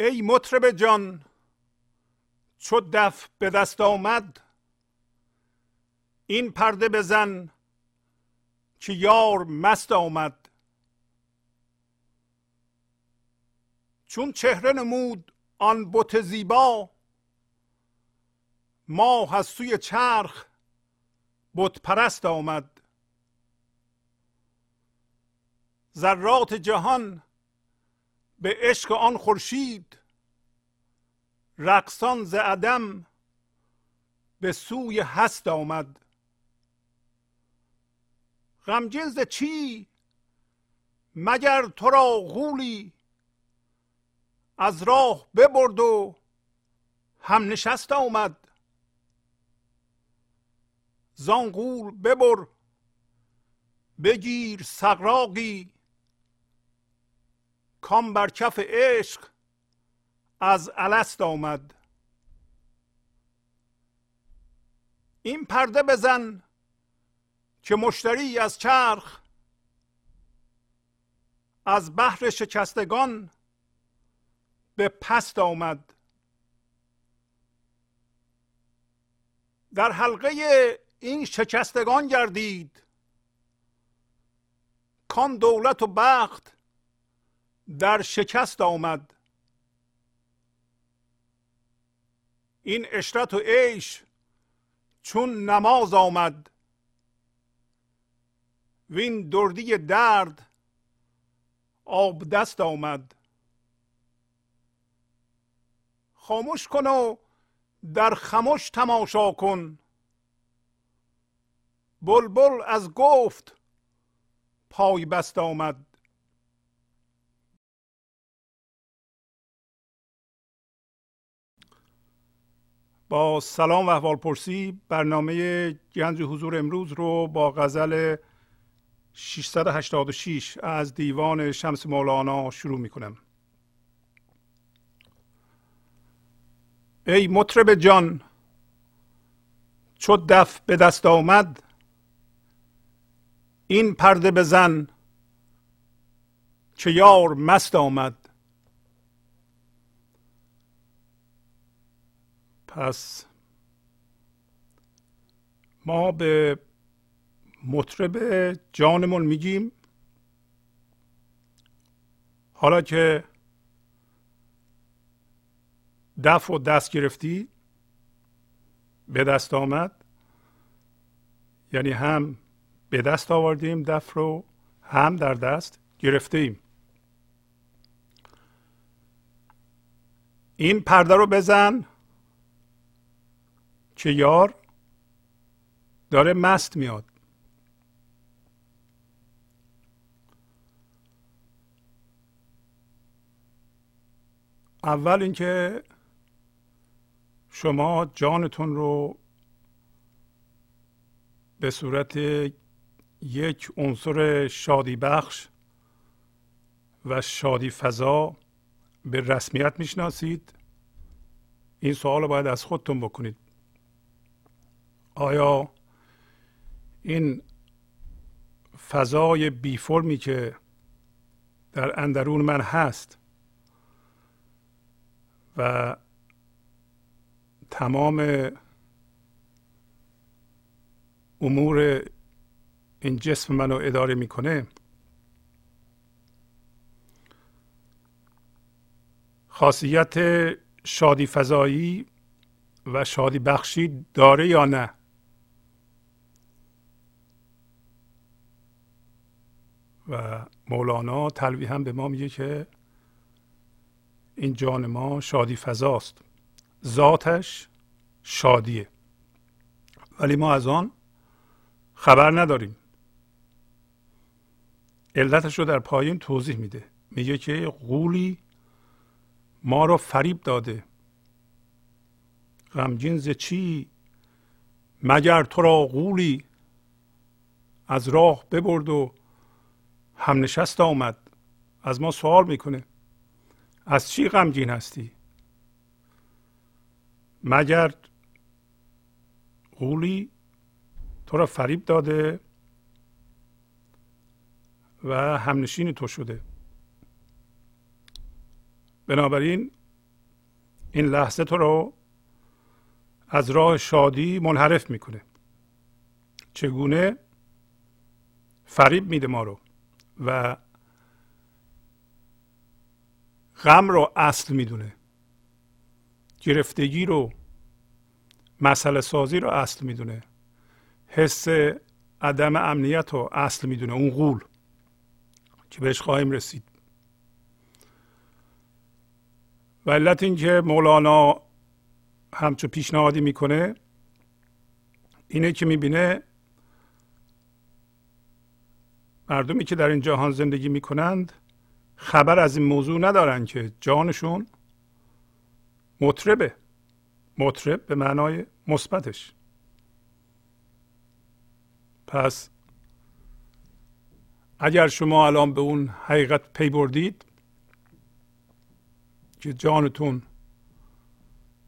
ای مطرب جان چو دف به دست آمد این پرده بزن که یار مست آمد. چون چهره نمود آن بت زیبا ماه از سوی چرخ بت پرست آمد. ذرات جهان به عشق آن خورشید. رقصان ز عدم به سوی هست آمد. غمگین ز چی؟ مگر تو را غولی از راه ببرد و هم نشست آمد؟ زان غول ببر بگیر سقراقی کام بر کف عشق از الست آمد. این پرده بزن که مشتری از چرخ از بحر شکستگان به پست آمد. در حلقه این شکستگان گردید. کان دولت و بخت در شکست آمد. این اشرت و عیش چون نماز آمد. وین دردی درد آب دست آمد. خاموش کن و در خموش تماشا کن. بلبل از گفت پای بست آمد. با سلام و احوال پرسی برنامه گنج حضور امروز رو با غزل 686 از دیوان شمس مولانا شروع می کنم ای مطرب جان چو دف به دست آمد این پرده بزن که یار مست آمد. پس ما به مطرب جانمون میگیم. حالا که دف و دست گرفتی به دست آمد. یعنی هم به دست آوردیم دف رو هم در دست گرفته ایم این پرده رو بزن. که یار داره مست میاد. اول اینکه شما جانتون رو به صورت یک عنصر شادی بخش و شادی فضا به رسمیت می‌شناسید. این سوال رو باید از خودتون بکنید. آیا این فضای بی فرمی که در اندرون من هست و تمام امور این جسم منو اداره می‌کنه خاصیت شادی فضایی و شادی بخشی داره یا نه؟ و مولانا تلوی هم به ما میگه که این جان ما شادی فضاست. ذاتش شادیه. ولی ما از آن خبر نداریم. علتش رو در پایین توضیح میده. میگه که قولی ما رو فریب داده. غمگین ز چی؟ مگر تو را قولی از راه ببرد و هم نشست آمد. از ما سوال می‌کنه. از چی غمگین هستی؟ مگر قولی تو را فریب داده و همنشین تو شده؟ بنابراین این لحظه تو رو از راه شادی منحرف می‌کنه. چگونه فریب میده ما رو؟ و غم رو اصل می‌دونه. گرفتگی رو مسئله سازی رو اصل می‌دونه. حس عدم امنیت رو اصل می‌دونه. اون غول که بهش خواهیم رسید. و علت اینکه مولانا همچو پیشنهادی می‌کنه اینه که می‌بینه مردمی که در این جهان زندگی می‌کنند خبر از این موضوع ندارن که جانشون مطربه. مطرب به معنای مثبتش. پس اگر شما الان به اون حقیقت پی بردید که جانتون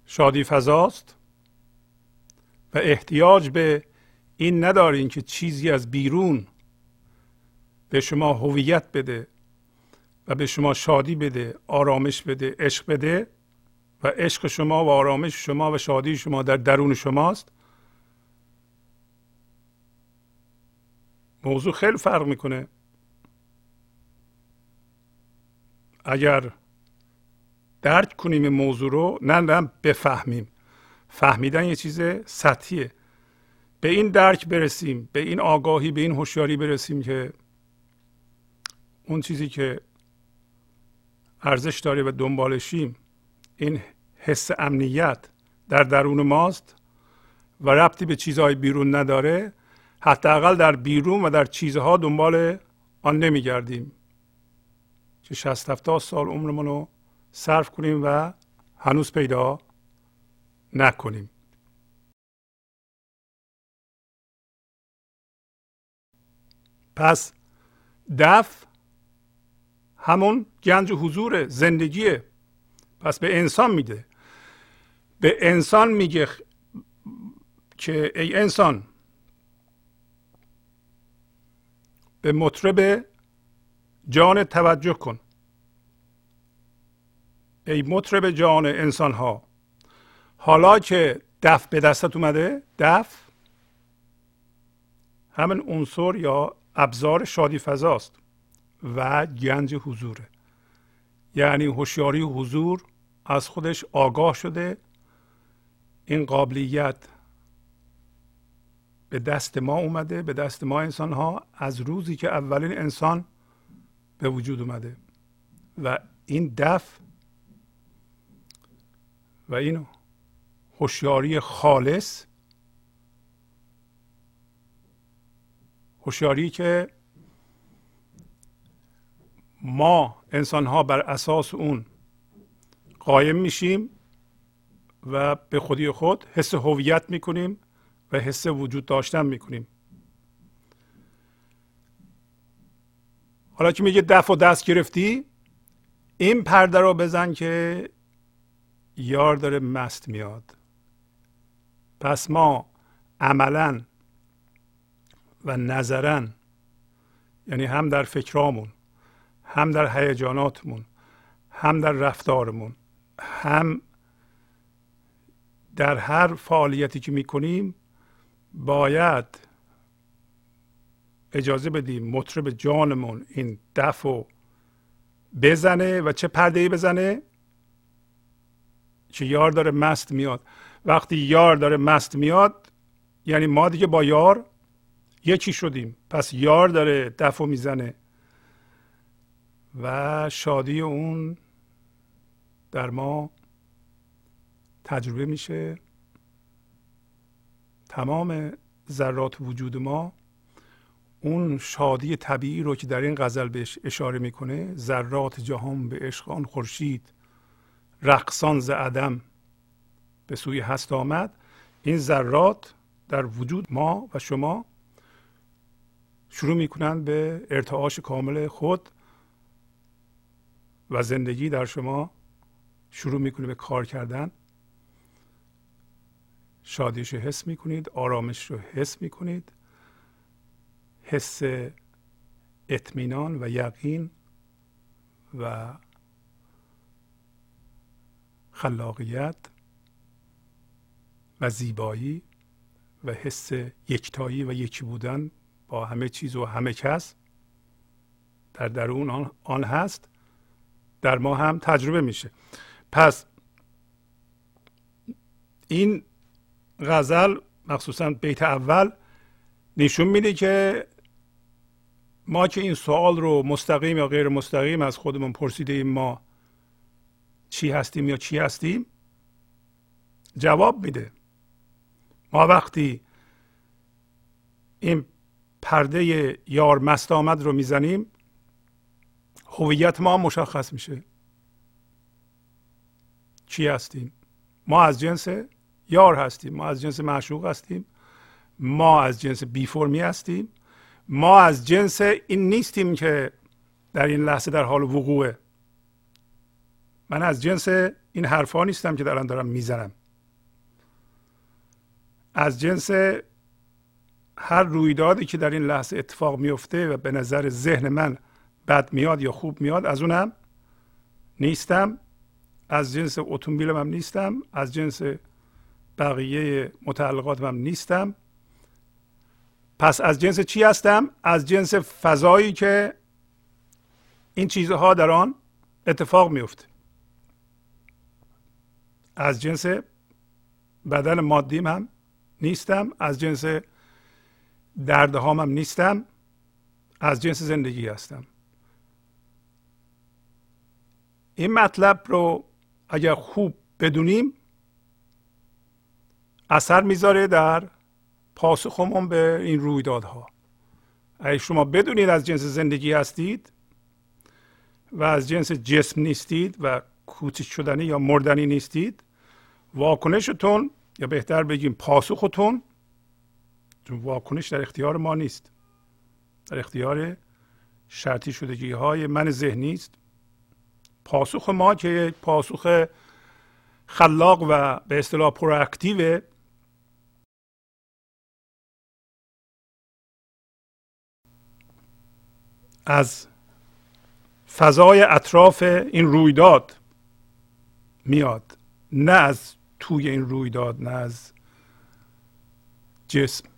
شادی فضاست و احتیاج به این ندارین که چیزی از بیرون به شما هویت بده و به شما شادی بده آرامش بده عشق بده و عشق شما و آرامش شما و شادی شما در درون شماست. موضوع خیلی فرق می‌کنه. اگر درک کنیم موضوع رو نه نه بفهمیم. فهمیدن یه چیز سطحیه. به این درک برسیم به این آگاهی به این هوشیاری برسیم که اون چیزی که ارزش داره و دنبالشیم این حس امنیت در درون ماست و ربطی به چیزهای بیرون نداره. حداقل در بیرون و در چیزها دنبال آن نمیگردیم. که 60 70 سال عمرمون رو صرف کنیم و هنوز پیدا نکنیم. پس دف همون گنج حضور زندگیه. پس به انسان میده. به انسان میگه که ای انسان به مطرب جان توجه کن. ای مطرب جان انسان ها حالا که دف به دستت اومده دف همین عنصر یا ابزار شادی فضاست. و گنج حضوره یعنی هوشیاری حضور از خودش آگاه شده. این قابلیت به دست ما اومده به دست ما انسان ها از روزی که اولین انسان به وجود اومده. و این دف و این هوشیاری خالص هوشیاری که ما انسان ها بر اساس اون قایم میشیم و به خودی خود حس هویت می‌کنیم و حس وجود داشتن می‌کنیم. حالا که میگه دف و دست گرفتی این پرده رو بزن که یار داره مست میاد. پس ما عملا و نظرا یعنی هم در فکرامون هم در هیجاناتمون هم در رفتارمون هم در هر فعالیتی که می‌کنیم باید اجازه بدیم مطرب جانمون این دف و بزنه و چه پرده ای بزنه؟ که یار داره مست میاد. وقتی یار داره مست میاد یعنی ما دیگه با یار یکی شدیم. پس یار داره دف و می‌زنه. و شادی اون در ما تجربه میشه. تمام ذرات وجود ما اون شادی طبیعی رو که در این غزل بهش اشاره می‌کنه ذرات جهان به عشق آن خورشید رقصان ز عدم به سوی هست آمد. این ذرات در وجود ما و شما شروع می‌کنند به ارتعاش کامل خود و زندگی در شما شروع می‌کنه به کار کردن. شادیش رو حس می‌کنید آرامش رو حس می‌کنید. حس اطمینان و یقین و خلاقیت و زیبایی و حس یکتایی و یکی بودن با همه چیز و همه کس در درون آن هست. در ما هم تجربه میشه. پس این غزل مخصوصا بیت اول نشون میده که ما که این سوال رو مستقیم یا غیر مستقیم از خودمون پرسیده ایم ما چی هستیم یا چی هستیم؟ جواب میده. ما وقتی این پرده یار مست آمد رو می‌زنیم هویت ما مشخص میشه. چی هستیم؟ ما از جنس یار هستیم. ما از جنس معشوق هستیم. ما از جنس بی فرمی هستیم. ما از جنس این نیستیم که در این لحظه در حال وقوعه. من از جنس این حرفها نیستم که دارم دارم می‌زنم. از جنس هر رویدادی که در این لحظه اتفاق میفته و به نظر ذهن من بد میاد یا خوب میاد از اونم نیستم. از جنس اتومبیلم هم نیستم. از جنس بقیه متعلقاتم هم نیستم. پس از جنس چی هستم؟ از جنس فضایی که این چیزها در آن اتفاق میفته. از جنس بدن مادیم هم نیستم. از جنس دردهام هم نیستم. از جنس زندگی هستم. این مطلب رو اگر خوب بدونیم اثر می‌ذاره در پاسخمون به این رویدادها. اگر شما بدونید از جنس زندگی هستید و از جنس جسم نیستید و کوچک شدنی یا مردنی نیستید واکنشتون یا بهتر بگیم پاسختون چون واکنش در اختیار ما نیست. در اختیار شرطی شدگی های من ذهنی است. پاسخ ما که پاسخ خلاق و به اصطلاح پرواکتیو از فضای اطراف این رویداد میاد نه از توی این رویداد نه از جسم.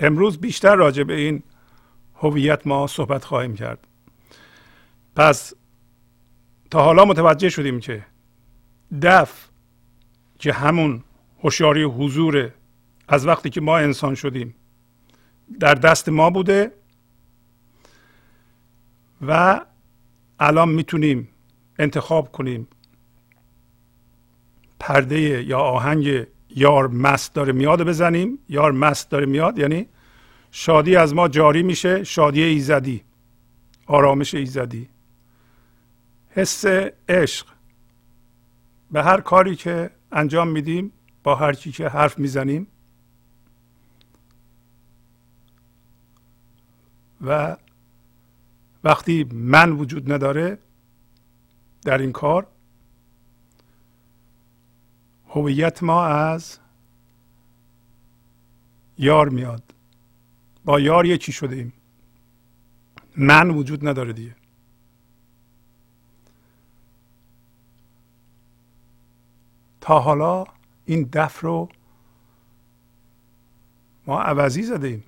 امروز بیشتر راجع به این هویت ما صحبت خواهیم کرد. پس تا حالا متوجه شدیم که دف که همون هوشیاری حضور از وقتی که ما انسان شدیم در دست ما بوده و الان می‌تونیم انتخاب کنیم پرده یا آهنگ یار مست داره میاد بزنیم. یار مست داره میاد یعنی شادی از ما جاری میشه. شادی ایزدی آرامش ایزدی. حس عشق. به هر کاری که انجام میدیم با هر چی که حرف می‌زنیم. و وقتی من وجود نداره در این کار هویت ما از یار میاد. با یار یکی شده ایم من وجود نداره دیگه. حالا این دف رو ما عوضی زده ایم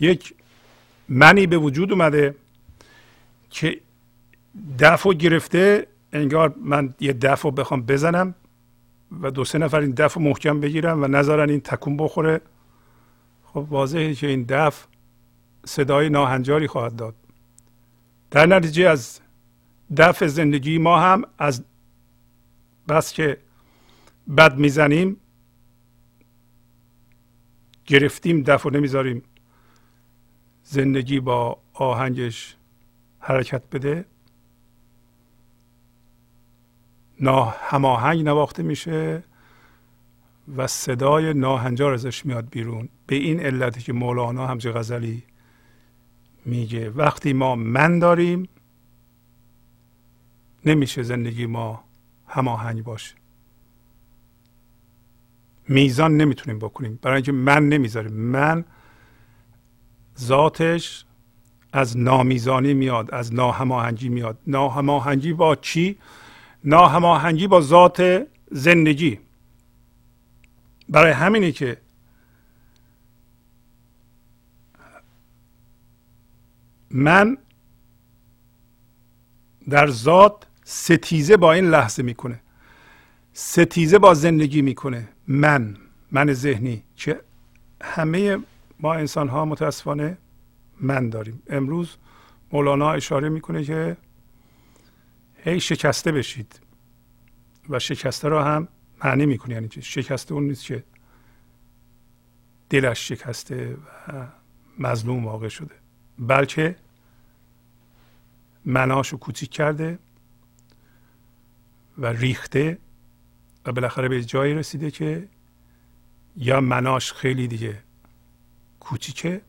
یک منی به وجود اومده که دف رو گرفته انگار من یه دف رو بخوام بزنم و دو سه نفر این دف رو محکم بگیرم و نذارن این تکون بخوره. خب واضحه که این دف صدای ناهنجاری خواهد داد. در نتیجه از دف زندگی ما هم از بس که بد می‌زنیم گرفتیم دف و نمی‌ذاریم. زندگی با آهنگش حرکت بده. هماهنگ نواخته میشه و صدای ناهنجار ازش میاد بیرون. به این علتی که مولانا همچه غزلی میگه. وقتی ما من داریم نمیشه زندگی ما هماهنگ باشه میزان نمی‌تونیم بکنیم. برای اینکه من نمی‌ذاریم. من ذاتش از نامیزانی میاد از ناهماهنگی میاد. ناهماهنگی با چی؟ ناهماهنگی با ذات زندگی. برای همینه که من در ذات ستیزه با این لحظه می‌کنه. ستیزه با زندگی می‌کنه. من من ذهنی. که همه ما انسان ها متاسفانه من داریم. امروز مولانا اشاره می‌کنه که هی شکسته بشید و شکسته را هم معنی می‌کنه. یعنی شکسته اون نیست که دلش شکسته و مظلوم واقع شده بلکه مناشو کوچیک کرده و ریخته و بالاخره به جایی رسیده که یا مناش خیلی دیگه کوچیکه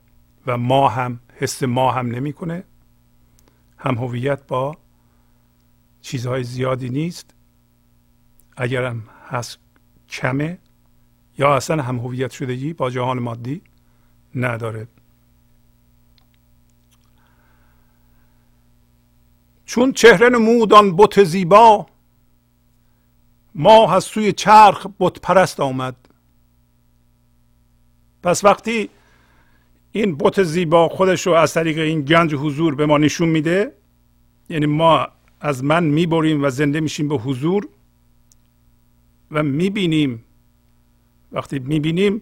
و ما هم حس ما هم نمی‌کنه. هم هویت با چیزهای زیادی نیست. اگرم هست کمه یا اصلا هم هویت شدگی با جهان مادی نداره. چون چهره نمودان بت زیبا ماه از سوی چرخ بت پرست آمد. پس وقتی این بت زیبا خودش رو از طریق این گنج حضور به ما نشون میده یعنی ما از من می‌بریم و زنده میشیم به حضور و می‌بینیم وقتی می‌بینیم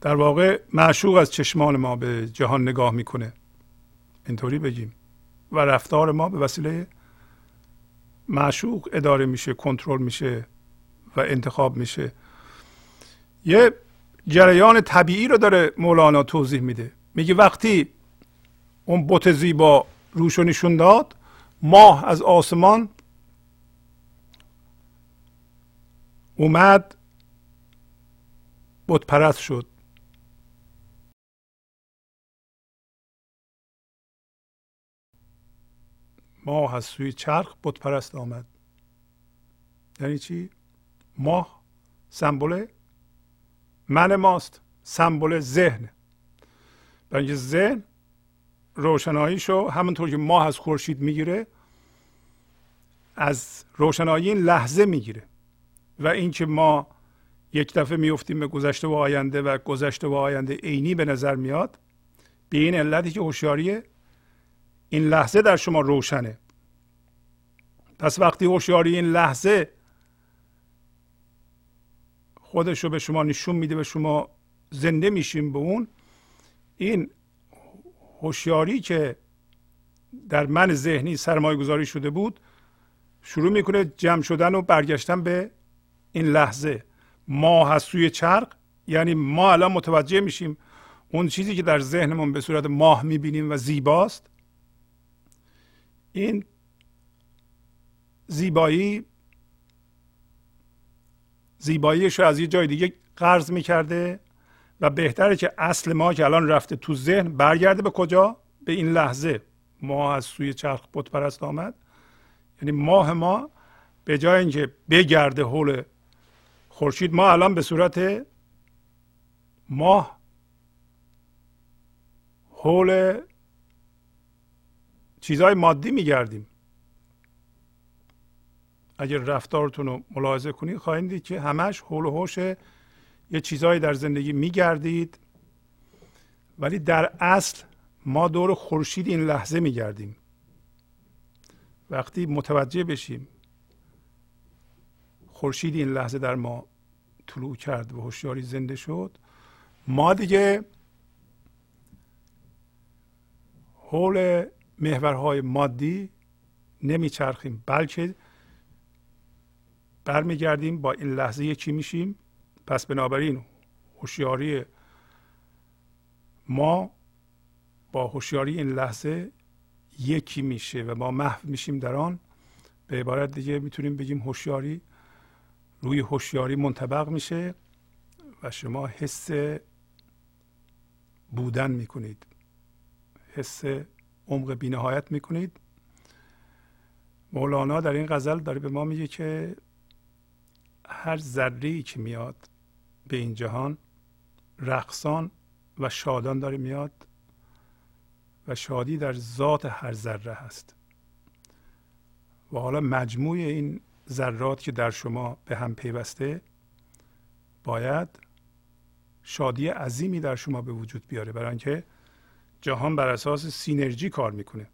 در واقع معشوق از چشمان ما به جهان نگاه می‌کنه. اینطوری بگیم. و رفتار ما به وسیله معشوق اداره میشه کنترل میشه و انتخاب میشه. یه جریان طبیعی رو داره مولانا توضیح میده. میگه وقتی اون بت زیبا روشو نشون داد ماه از آسمان اومد بت پرست شد. ماه از سوی چرخ بت پرست آمد. یعنی چی؟ ماه سمبل من ماست سمبل ذهن. برای ذهن روشناییشو همونطور که ماه از خورشید می‌گیره از روشنایی این لحظه می‌گیره. و اینکه ما یک دفعه میفتیم به گذشته و آینده و گذشته و آینده عینی به نظر میاد به این علتی که هوشیاری این لحظه در شما روشنه. پس وقتی هوشیاری این لحظه خودش رو به شما نشون میده و شما زنده میشیم به اون این هوشیاری که در من ذهنی سرمایه گذاری شده بود شروع می‌کنه جمع شدن و برگشتن به این لحظه. ما هست سوی چرق یعنی ما الان متوجه میشیم اون چیزی که در ذهنمون به صورت ماه می‌بینیم و زیباست. این زیبایی زیباییش رو از یه جای دیگه قرض می‌کرده و بهتره که اصل ما که الان رفته تو ذهن برگرده به کجا؟ به این لحظه. ما از سوی چرخ بت پرست آمد. یعنی ماه ما به جای اینکه بگرده حول خورشید ما الان به صورت ماه حول چیزهای مادی میگردیم. اگر رفتارتون رو ملاحظه کنید خواهید دید که همش حول و حوش یه چیزهایی در زندگی میگردید. ولی در اصل ما دور خورشید این لحظه میگردیم. وقتی متوجه بشیم خورشید این لحظه در ما طلوع کرد و هوشیاری زنده شد ما دیگه حول محورهای مادی نمیچرخیم بلکه برمیگردیم با این لحظه یکی میشیم؟ پس بنابراین هوشیاری ما با هوشیاری این لحظه یکی میشه و ما محو میشیم در آن. به عبارت دیگه می‌تونیم بگیم هوشیاری روی هوشیاری منطبق میشه و شما حس بودن می‌کنید. حس عمق بینهایت می‌کنید. مولانا در این غزل داره به ما میگه که هر ذره که میاد به این جهان رقصان و شادان داره میاد و شادی در ذات هر ذره هست. و حالا مجموع این ذرات که در شما به هم پیوسته باید شادی عظیمی در شما به وجود بیاره. برای اینکه جهان بر اساس سینرژی کار می‌کنه.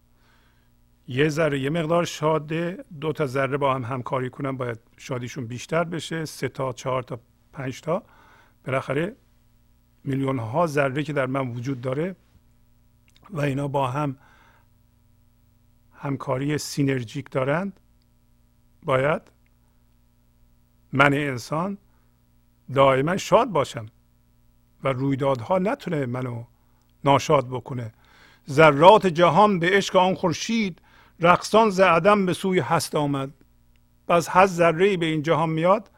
یه ذره یه مقدار شاده دو تا ذره با هم همکاری کنن باید شادیشون بیشتر بشه سه تا چهار تا پنج تا. بالاخره میلیون ها ذره که در من وجود داره و اینا با هم همکاری سینرژیک دارند باید من انسان دائما شاد باشم و رویدادها نتونه منو ناشاد بکنه. ذرات جهان به عشق آن خورشید رقصان ز عدم به سوی هست آمد. پس هر ذره به این جهان میاد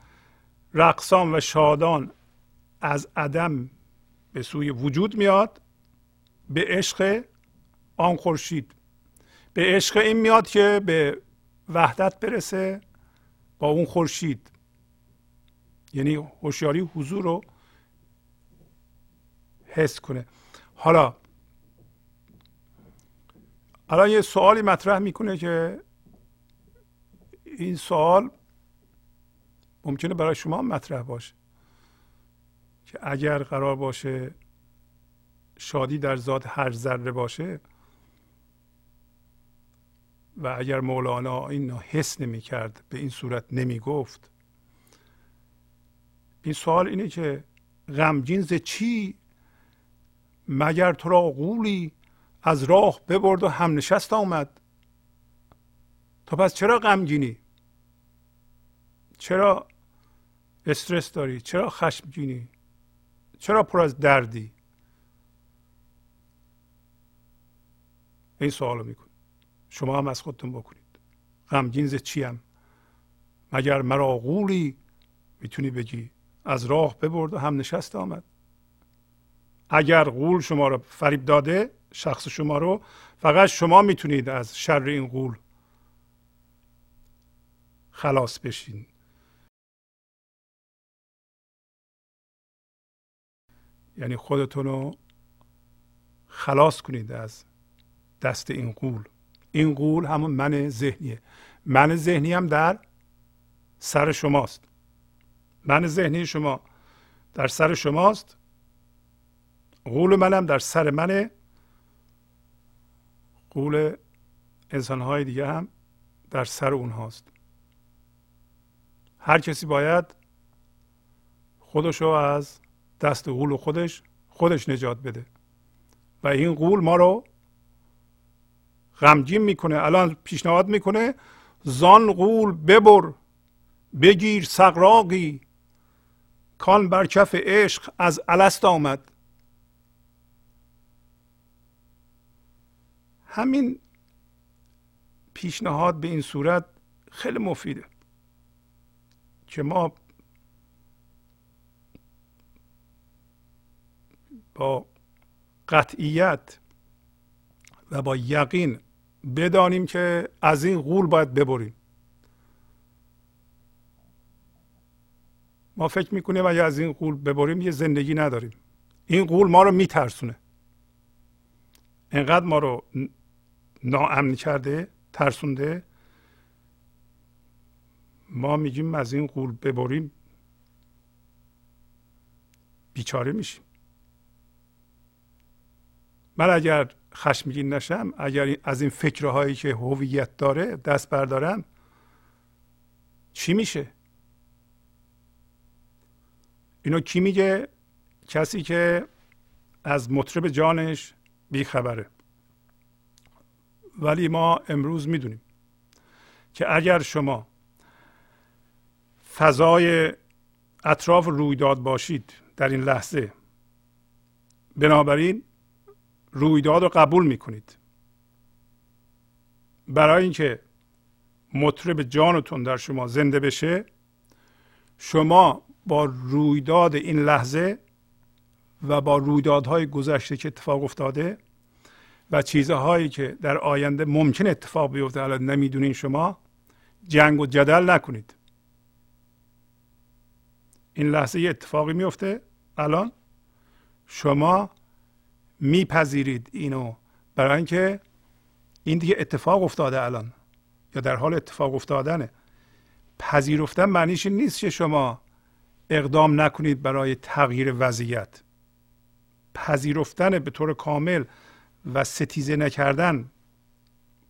رقصان و شادان از عدم به سوی وجود میاد به عشق آن خورشید. به عشق این میاد که به وحدت برسه با اون خورشید. یعنی هوشیاری حضور رو حس کنه. حالا الان یه سوالی مطرح می‌کنه که این سوال ممکنه برای شما مطرح باشه که اگر قرار باشه شادی در ذات هر ذره باشه و اگر مولانا این حس نمی کرد به این صورت نمی گفت این سوال اینه که غمگین ز چی مگر تو را قولی از راه ببرد و هم نشست آمد؟ تو پس چرا غمگینی؟ چرا استرس داری؟ چرا خشمگینی؟ چرا پر از دردی؟ این سوالو میکن شما هم از خودتون بکنید. غمگین ز چیم مگر مرا قولی می‌تونی بگی؟ از راه ببرد و هم نشست آمد. اگر قول شما رو فریب داده شخص شما رو فقط شما می‌تونید از شر این قول خلاص بشین. یعنی خودتون رو خلاص کنید از دست این قول این قول همون من ذهنیه. من ذهنی هم در سر شماست. من ذهنی شما در سر شماست. قول منم در سر منه. قول انسانهای دیگه هم در سر اونهاست. هر کسی باید خودشو از دست قول خودش خودش نجات بده. و این قول ما رو غمگین می‌کنه الان پیشنهاد می‌کنه زان قول ببر بگیر سقراقی کان بر کف عشق از الست آمد. همین پیشنهاد به این صورت خیلی مفیده که ما با قطعیت و با یقین بدانیم که از این غول باید ببریم. ما فکر می‌کنیم اگه از این غول ببریم یه زندگی نداریم. این غول ما رو میترسونه. انقدر ما رو ناامن کرده ترسونده. ما میگیم از این غول ببریم بیچاره میشیم. من اگر خشمگین نشم اگر از این فکرهایی که هویت داره دست بردارم چی میشه؟ اینو کی میگه؟ کسی که از مطرب جانش بیخبره. ولی ما امروز می‌دونیم که اگر شما فضای اطراف رویداد باشید در این لحظه بنابراین رویداد رو قبول می‌کنید. برای اینکه مطرب جانتون در شما زنده بشه شما با رویداد این لحظه و با رویدادهای گذشته که اتفاق افتاده و چیزهایی که در آینده ممکن اتفاق بیفته الان نمی‌دونین شما جنگ و جدل نکنید. این لحظه یه اتفاقی میفته الان شما میپذیرید اینو برای اینکه این دیگه اتفاق افتاده الان یا در حال اتفاق افتادنه. پذیرفتن معنیش نیست که شما اقدام نکنید برای تغییر وضعیت. پذیرفتن به طور کامل و ستیزه نکردن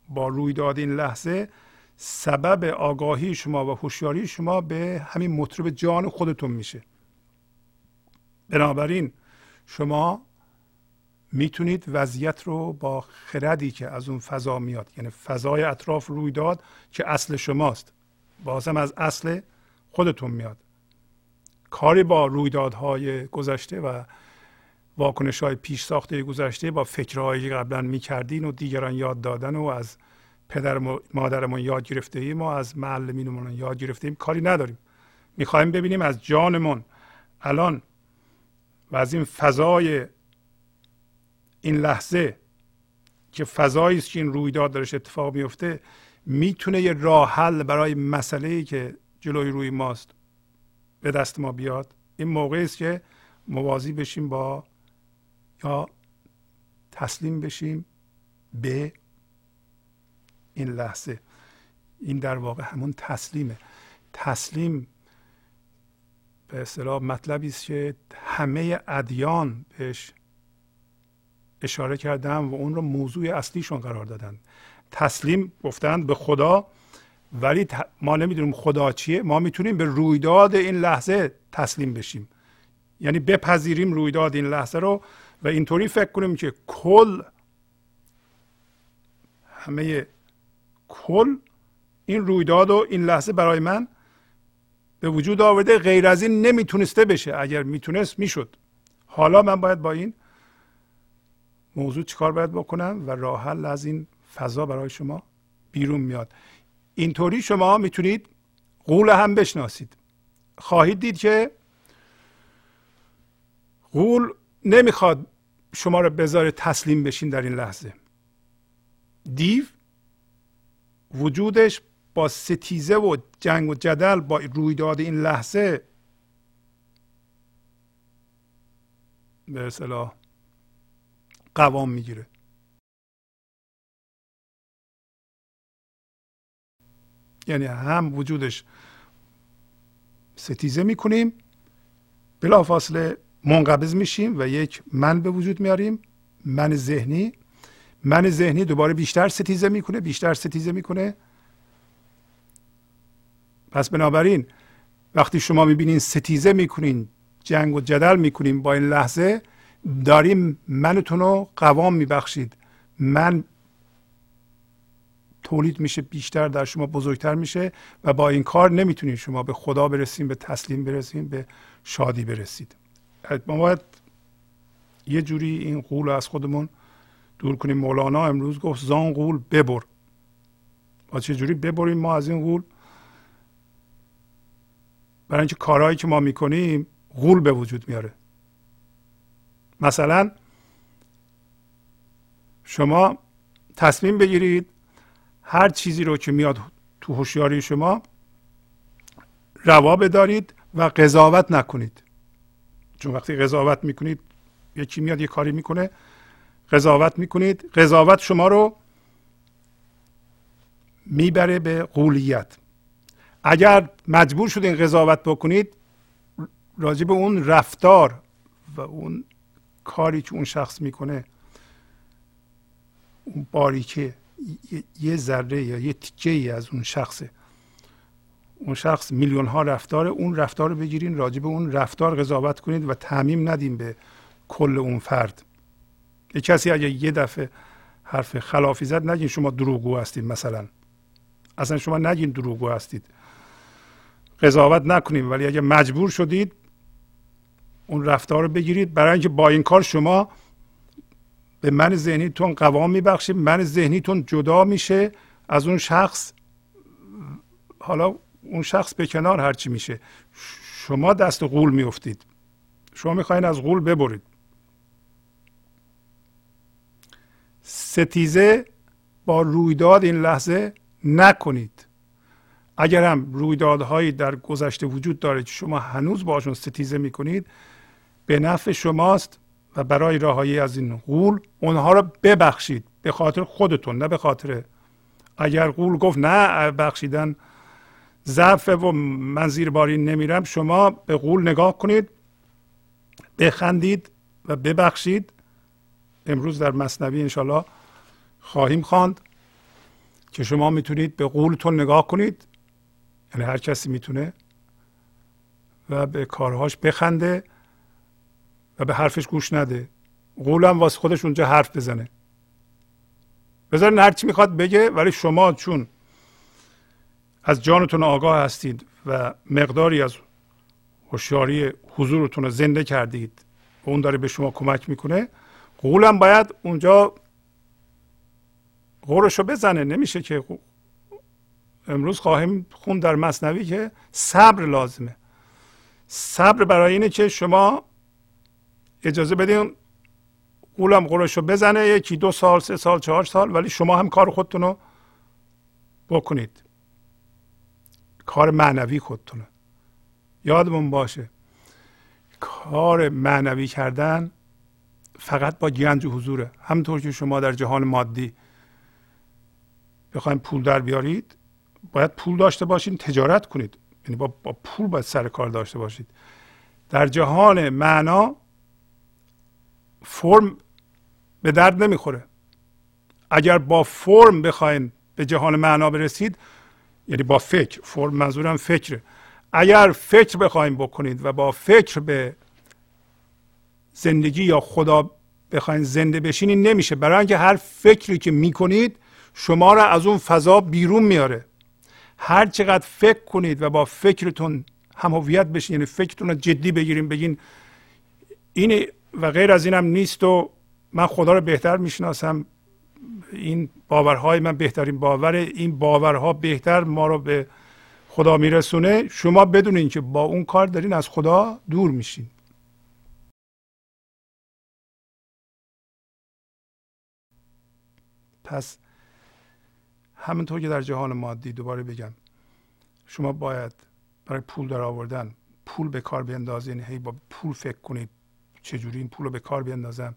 با رویداد این لحظه سبب آگاهی شما و هوشیاری شما به همین مطرب جان خودتون میشه. بنابراین شما می‌تونید وضعیت رو با خردی که از اون فضا میاد یعنی فضای اطراف رویداد که اصل شماست بازم از اصل خودتون میاد. کاری با رویدادهای گذشته و واکنش های پیش ساخته گذشته با فکرهایی قبلا می‌کردین و دیگران یاد دادن و از پدر مادرمون یاد گرفته ایم و از معلمینمون یاد گرفته ایم کاری نداریم. می‌خوایم ببینیم از جانمون الان و از این فضای این لحظه که فضایی است که این رویداد درش اتفاق میفته می‌تونه یه راه حل برای مسئله که جلوی روی ماست به دست ما بیاد. این موقعی است که موازی بشیم با یا تسلیم بشیم به این لحظه. این در واقع همون تسلیمه. تسلیم به اصطلاح مطلبی است که همه ادیان بهش اشاره کردن و اون رو موضوع اصلیشون قرار دادن. تسلیم گفتند به خدا ولی ما نمی‌دونیم خدا چیه. ما می‌تونیم به رویداد این لحظه تسلیم بشیم. یعنی بپذیریم رویداد این لحظه رو و اینطوری فکر کنیم که کل همه کل این رویداد و این لحظه برای من به وجود آورده غیر از این نمی‌تونسته بشه. اگر می‌تونست می‌شد. حالا من باید با این موضوع چیکار باید بکنم و راه حل از این فضا برای شما بیرون میاد. اینطوری شما می‌تونید قول هم بشناسید. خواهید دید که قول نمی‌خواد شما رو بذاره تسلیم بشین در این لحظه. دیو وجودش با ستیزه و جنگ و جدل با رویداد این لحظه به اصطلاح قوام می‌گیره. یعنی هم وجودش ستیزه می‌کنیم بلافاصله منقبض میشیم و یک من به وجود میاریم من ذهنی. من ذهنی دوباره بیشتر ستیزه می‌کنه بیشتر ستیزه می‌کنه. پس بنابراین وقتی شما می‌بینین ستیزه می‌کنین جنگ و جدل می‌کنین با این لحظه داریم منتون رو قوام میبخشید. من تولید میشه بیشتر در شما بزرگتر میشه و با این کار نمی‌تونید شما به خدا برسیم به تسلیم برسیم به شادی برسید. ما باید یه جوری این قول از خودمون دور کنیم. مولانا امروز گفت زان قول ببر. با چه جوری ببریم ما از این قول؟ برای اینکه کارهایی که ما می‌کنیم غول به وجود میاره. مثلا شما تصمیم بگیرید هر چیزی رو که میاد تو هوشیاری شما روا بدارید و قضاوت نکنید. چون وقتی قضاوت می‌کنید یکی میاد یه کاری می‌کنه. قضاوت می‌کنید قضاوت شما رو می‌بره به قولیت. اگر مجبور شدین قضاوت بکنید راجع به اون رفتار و اون کاری که اون شخص می‌کنه اون باریکه یه ذره یا یه تیکه ای از اون شخصه. اون شخص میلیون ها رفتار اون رفتار رو بگیرین راجع به اون رفتار قضاوت کنید و تعمیم ندیم به کل اون فرد. یه کسی اگه یه دفعه حرف خلافی زد نگین شما دروغگو هستید مثلا. اصلا شما نگین دروغگو هستید. قضاوت نکنیم ولی اگه مجبور شدید اون رفتار رو بگیرید. برای اینکه با این کار شما به من ذهنیتون قوام میبخشید من ذهنیتون جدا میشه از اون شخص. حالا اون شخص به کنار هرچی میشه. شما دست غول میفتید شما می‌خواین از غول ببرید. ستیزه با رویداد این لحظه نکنید. اگر هم رویدادهایی در گذشته وجود داره که شما هنوز باشون ستیزه می‌کنید به نفع شماست و برای رهایی از این غول اونها رو ببخشید به خاطر خودتون نه به خاطر اگر غول گفت نه بخشیدن ضعف و من زیر باری نمیرم. شما به غول نگاه کنید بخندید و ببخشید. امروز در مصنوی انشالله خواهیم خواند که شما می‌تونید به قولتون نگاه کنید. یعنی هر کسی می‌تونه و به کارهاش بخنده و به حرفش گوش نده. قولم واسه خودش اونجا حرف بزنه. بذارین هر چی می‌خواد بگه ولی شما چون از جانتون آگاه هستید و مقداری از هوشیاری حضورتون رو زنده کردید و اون داره به شما کمک می‌کنه قولم باید اونجا غورشو بزنه. نمیشه که امروز خواهیم خون در مصنوی که صبر لازمه. صبر برای اینه که شما اجازه بدین قولم قرشو بزنه یکی دو سال سه سال چهار سال ولی شما هم کار خودتون رو بکنید. کار معنوی خودتونه. یادمون باشه. کار معنوی کردن فقط با گنج و حضوره. همطور که شما در جهان مادی بخواید پول در بیارید باید پول داشته باشید تجارت کنید. یعنی با, پول باید سر کار داشته باشید. در جهان معنا فرم به درد نمی‌خوره. اگر با فرم بخواین به جهان معنا برسید یعنی با فکر فرم منظورم فکره اگر فکر بخوایم بکنید و با فکر به زندگی یا خدا بخواین زنده بشینید نمیشه. برای اینکه هر فکری که می‌کنید شما را از اون فضا بیرون میاره. هر چقدر فکر کنید و با فکرتون هم هویت بشین یعنی فکرتون رو جدی بگیریم بگین این و غیر از اینم نیست و من خدا رو بهتر می‌شناسم. این باورهای من بهترین باور این باورها بهتر ما رو به خدا میرسونه. شما بدونین که با اون کار دارین از خدا دور میشین. پس همونطور که در جهان مادی دوباره بگم شما باید برای پول در آوردن پول به کار بیندازین. هی با پول فکر کنید چجوری این پول رو به کار بیندازم.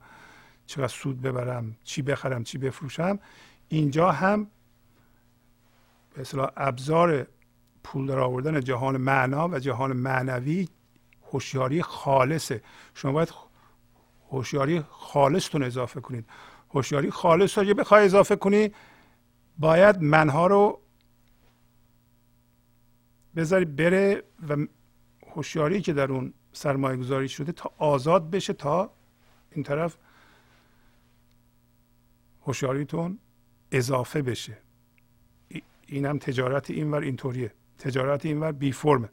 چقدر سود ببرم چی بخرم چی بفروشم اینجا هم به اصطلاح ابزار پول در آوردن جهان معنا و جهان معنوی هوشیاری خالصه. شما باید هوشیاری خالصتون اضافه کنید هوشیاری خالص رو بخوای اضافه کنی باید منها رو بذاری بره و هوشیاری که در اون سرمایه گذاری شده تا آزاد بشه تا این طرف هوشیاریتون اضافه بشه. این هم تجارت اینور اینطوریه. تجارت اینور بی فرمه.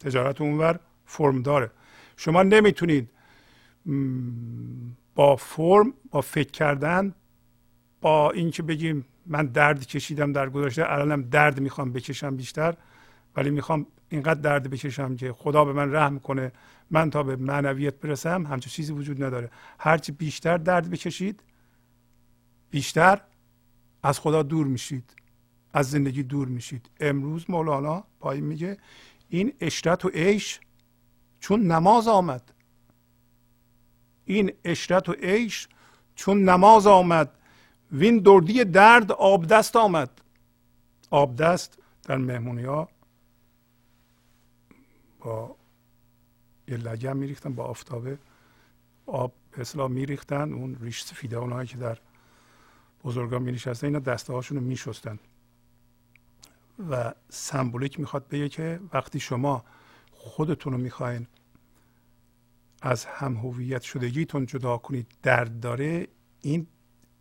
تجارت اونور فرم داره. شما نمی‌تونید با فرم با فکر کردن با اینکه بگیم من درد کشیدم در گذشته الانم درد می‌خوام بکشم بیشتر ولی می‌خوام اینقدر درد بکشم که خدا به من رحم کنه من تا به معنویت برسم همچون چیزی وجود نداره. هرچی بیشتر درد بکشید بیشتر از خدا دور میشید. از زندگی دور میشید. امروز مولانا پایین میگه این اشرت و عیش چون نماز آمد. این اشرت و عیش چون نماز آمد. وین دردی درد آب دست آمد. آب دست در مهمونی ها با یه لگم میریختن با آفتابه. آب به میریختن اون ریش سفیده اونهایی که در بزرگان می نشستن اینا دسته هاشون رو میشستن. و سمبولیک می‌خواد بگه که وقتی شما خودتون رو می‌خواین از هم هویت شدگیتون جدا کنید درد داره این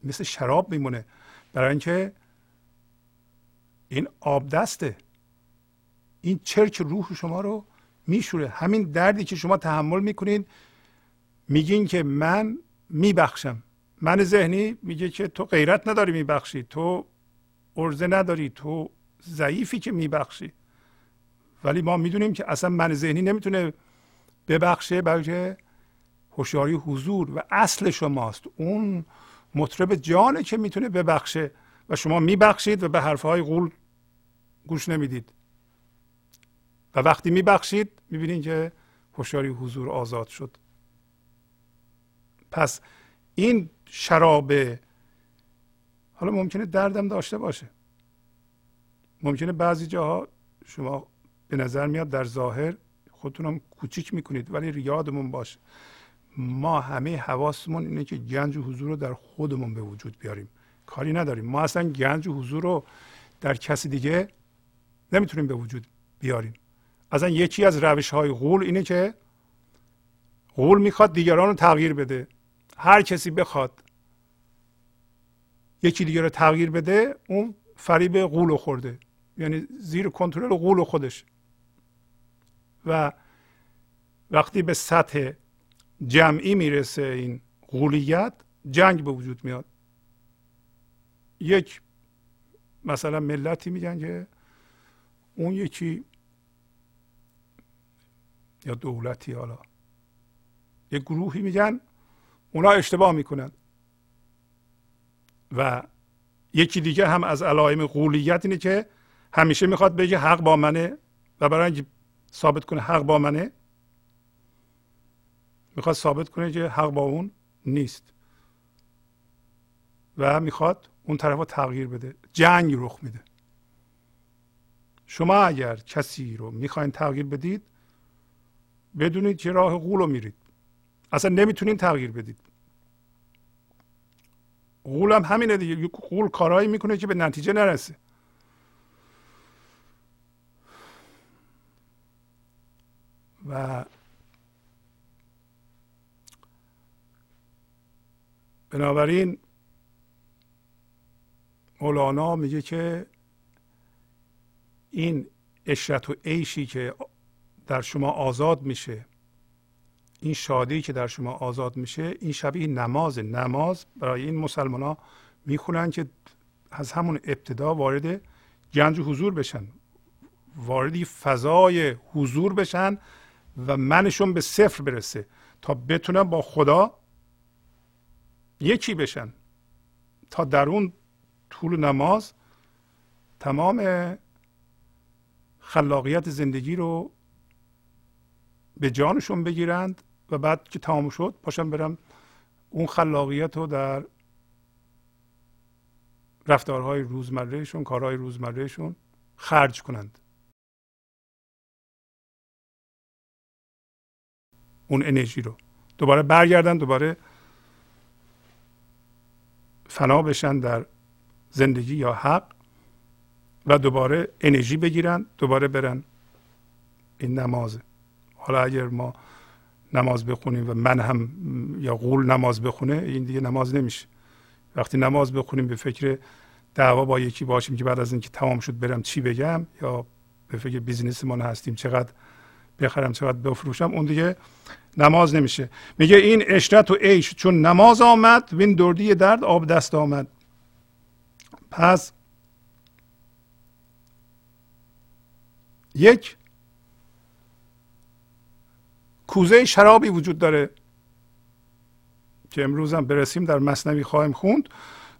مثل شراب میمونه. برای اینکه این آب دسته این چرک روح شما رو میشوره. همین دردی که شما تحمل می‌کنید میگین که من میبخشم. من ذهنی میگه که تو غیرت نداری میبخشی تو ارزه نداری تو ضعیفی که میبخشی. ولی ما می‌دونیم که اصلا من ذهنی نمی‌تونه ببخشه بلکه هوشیاری حضور و اصل شماست. اون مطرب جانه که می‌تونه ببخشه و شما میبخشید و به حرفهای قول گوش نمی‌دید. و وقتی میبخشید می‌بینید که هوشیاری حضور آزاد شد. پس این شراب. حالا ممکنه دردم داشته باشه. ممکنه بعضی جاها شما به نظر میاد در ظاهر خودتونم کوچیک می‌کنید ولی یادمون باشه. ما همه حواسمون اینه که گنج و حضور رو در خودمون به وجود بیاریم. کاری نداریم. ما اصلا گنج و حضور رو در کسی دیگه نمی‌تونیم به وجود بیاریم. اصلا یکی از روش های غول اینه که غول می‌خواد دیگران رو تغییر بده. هر کسی بخواد یکی دیگه رو تغییر بده اون فریب غول خورده. یعنی زیر کنترل غول خودش. و وقتی به سطح جمعی می‌رسه این غولیت جنگ به وجود میاد. یک مثلا ملتی میگن که اون یکی یا دولتی حالا. یک گروهی میگن اونا اشتباه می‌کنن. و یکی دیگه هم از علائم قولیت اینه که همیشه می‌خواد بگه حق با منه و برای اینکه ثابت کنه حق با منه می‌خواد ثابت کنه که حق با اون نیست. و می‌خواد اون طرف تغییر بده جنگ رخ میده. شما اگر کسی رو می‌خواین تغییر بدید بدونید چه راه قول رو میرید. اصلا نمی‌تونین تغییر بدید. قول هم همینه دیگه. قول کارهایی می‌کنه که به نتیجه نرسه. و بنابراین مولانا میگه که این اشرت و عیشی که در شما آزاد میشه این شادی که در شما آزاد میشه این شبیه نماز نماز برای این مسلمان ها می‌خونن که از همون ابتدا وارد گنج حضور بشن. واردی فضای حضور بشن و منشون به صفر برسه تا بتونن با خدا یکی بشن. تا در اون طول نماز تمام خلاقیت زندگی رو به جانشون بگیرند و بعد که تمام شد پاشم برم اون خلاقیت رو در رفتارهای روزمرهشون کارهای روزمرهشون خرج کنند. اون انرژی رو. دوباره برگردن دوباره فنا بشن در زندگی یا حق و دوباره انرژی بگیرن دوباره برن این نمازه حالا اگر ما نماز بخونیم و من هم یا قول نماز بخونه این دیگه نماز نمیشه. وقتی نماز بخونیم به فکر دعوا با یکی باشیم که بعد از اینکه تمام شد برم چی بگم یا به فکر بیزینسمون هستیم چقدر بخرم چقدر بفروشم اون دیگه نماز نمیشه. میگه این اشرت و عیش چون نماز آمد وین دردی درد آب دست آمد. پس یک کوزه شرابی وجود داره که امروز هم برسیم در مصنوی خواهیم خوند.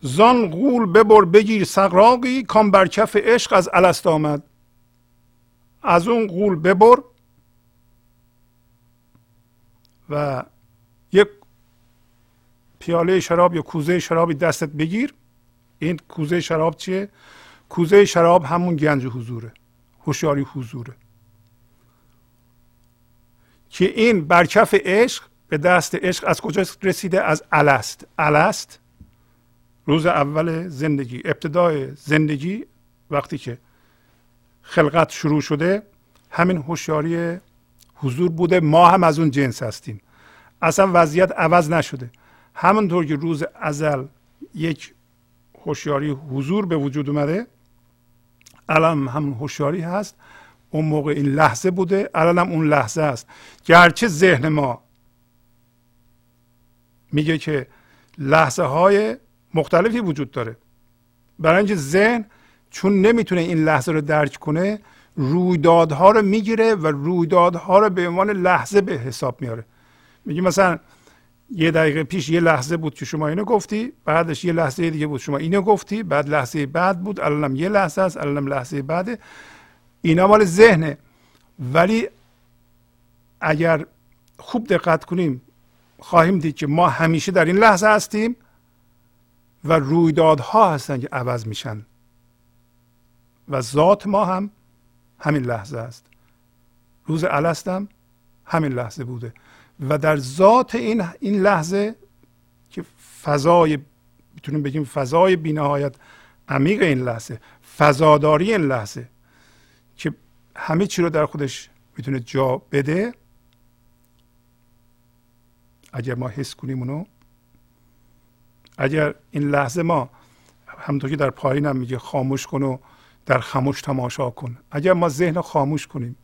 زان غول ببر بگیر سقراقی کام بر کف عشق از الست آمد. از اون غول ببر و یک پیاله شراب یا کوزه شرابی دستت بگیر. این کوزه شراب چیه؟ کوزه شراب همون گنج حضوره هوشیاری حضوره. که این برکف عشق به دست عشق از کجا رسیده؟ از الست. الست روز اول زندگی ابتدای زندگی وقتی که خلقت شروع شده همین هوشیاری حضور بوده. ما هم از اون جنس هستیم. اصلا وضعیت عوض نشده. همونطور که روز ازل یک هوشیاری حضور به وجود اومده الان همون هوشیاری هست. اون موقع این لحظه بوده الان هم اون لحظه است. گرچه ذهن ما میگه که لحظه های مختلفی وجود داره. برای اینکه ذهن چون نمی‌تونه این لحظه رو درک کنه رویدادها رو می‌گیره و رویدادها رو به عنوان لحظه به حساب میاره. میگه مثلا یه دقیقه پیش یه لحظه بود که شما اینو گفتی بعدش یه لحظه دیگه بود شما اینو گفتی بعد لحظه بعد بود الانم یه لحظه است الانم لحظه بعده. اینا مال ذهنه. ولی اگر خوب دقت کنیم خواهیم دید که ما همیشه در این لحظه هستیم و رویدادها هستن که عوض میشن. و ذات ما هم همین لحظه است. روز الستم همین لحظه بوده. و در ذات این این لحظه که فضای می‌تونیم بگیم فضای بینهایت عمیق این لحظه فضاداری این لحظه که همه چی رو در خودش می‌تونه جا بده اگر ما حس کنیم اونو اگر این لحظه ما همونطور که در پایین هم میگه خاموش کن و در خاموش تماشا کن. اگر ما ذهن خاموش کنیم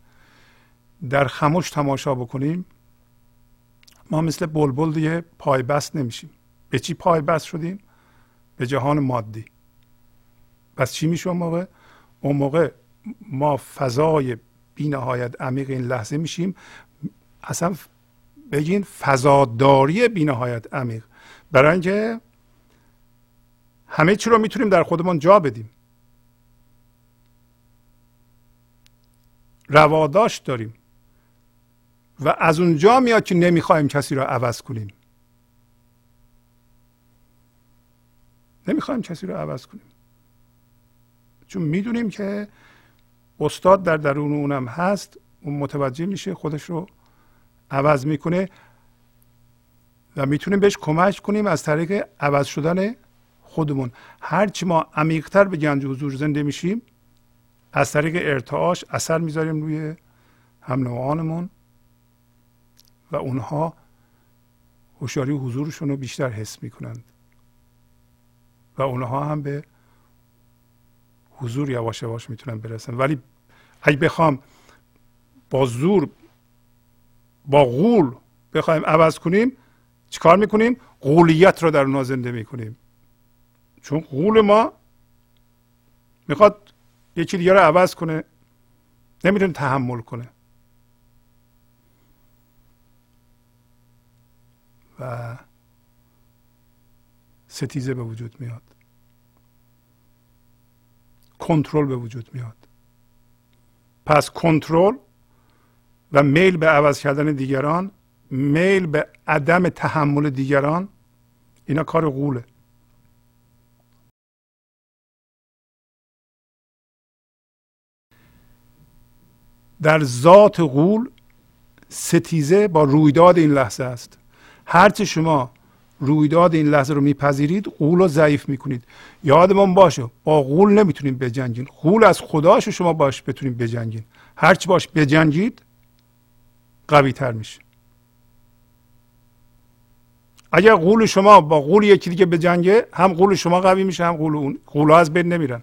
در خاموش تماشا بکنیم ما مثل بلبل دیگه پای بست نمیشیم. به چی پای بست شدیم؟ به جهان مادی. پس چی میشه اون موقع؟ اون موقع ما فضای بینهایت عمیق این لحظه میشیم. اصلا بگین فضاداری بینهایت عمیق. برای اینکه همه چی رو می‌تونیم در خودمان جا بدیم. رواداشت داریم. و از اونجا میاد که نمی‌خوایم کسی رو عوض کنیم. نمی‌خوایم کسی رو عوض کنیم. چون می‌دونیم که استاد در درون اونم هست اون متوجه میشه خودش رو عوض می‌کنه و می‌تونیم بهش کمک کنیم از طریق عوض شدن خودمون. هرچی ما عمیقتر به گنج حضور زنده میشیم از طریق ارتعاش اثر می‌ذاریم روی هم نوعانمون و اونها هوشیاری حضورشون رو بیشتر حس می‌کنند و اونها هم به حضور یواش یواش می‌تونن برسن. ولی اگه بخوام با زور با غول بخوایم عوض کنیم چیکار می‌کنیم؟ غولیت رو در اونها زنده می‌کنیم. چون غول ما می‌خواد یکی دیگه رو عوض کنه نمی‌تونه تحمل کنه. و ستیزه به وجود میاد. کنترل به وجود میاد. پس کنترل و میل به عوض کردن دیگران میل به عدم تحمل دیگران اینا کار غوله. در ذات غول ستیزه با رویداد این لحظه است. هرچه شما رویداد این لحظه رو میپذیرید غول رو ضعیف می‌کنید. یادمون باشه با غول نمی‌تونیم بجنگین غول از خداش شما باش بتونیم بجنگین هرچی باش بجنگید قوی تر میشه. اگر غول شما با غول یکی دیگه بجنگه هم غول شما قوی میشه هم غول اون. غول از بین نمیرن.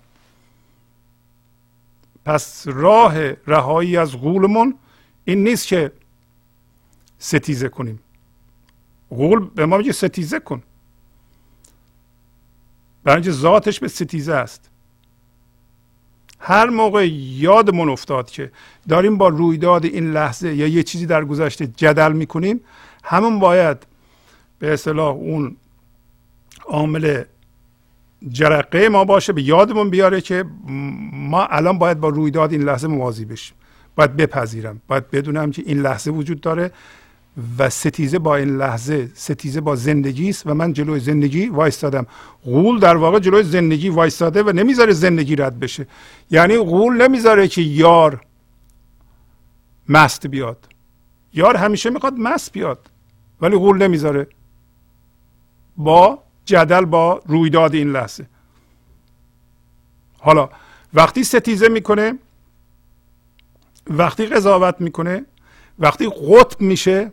پس راه رهایی از غولمون این نیست که ستیزه کنیم. غول به ما میگه ستیزه کن. برای ذاتش به ستیزه است. هر موقع یادمون افتاد که داریم با رویداد این لحظه یا یه چیزی در گذشته جدل می‌کنیم همون باید به اصطلاح اون عامل جرقه ما باشه به یادمون بیاره که ما الان باید با رویداد این لحظه موازی بشیم. باید بپذیرم. باید بدونم که این لحظه وجود داره. و ستیزه با این لحظه ستیزه با زندگی است و من جلوی زندگی وایستادم. غول در واقع جلوی زندگی وایستاده و نمی‌ذاره زندگی رد بشه. یعنی غول نمی‌ذاره که یار مست بیاد. یار همیشه می‌خواد مست بیاد ولی غول نمی‌ذاره. با جدل با رویداد این لحظه. حالا وقتی ستیزه می‌کنه وقتی قضاوت می‌کنه وقتی قطب میشه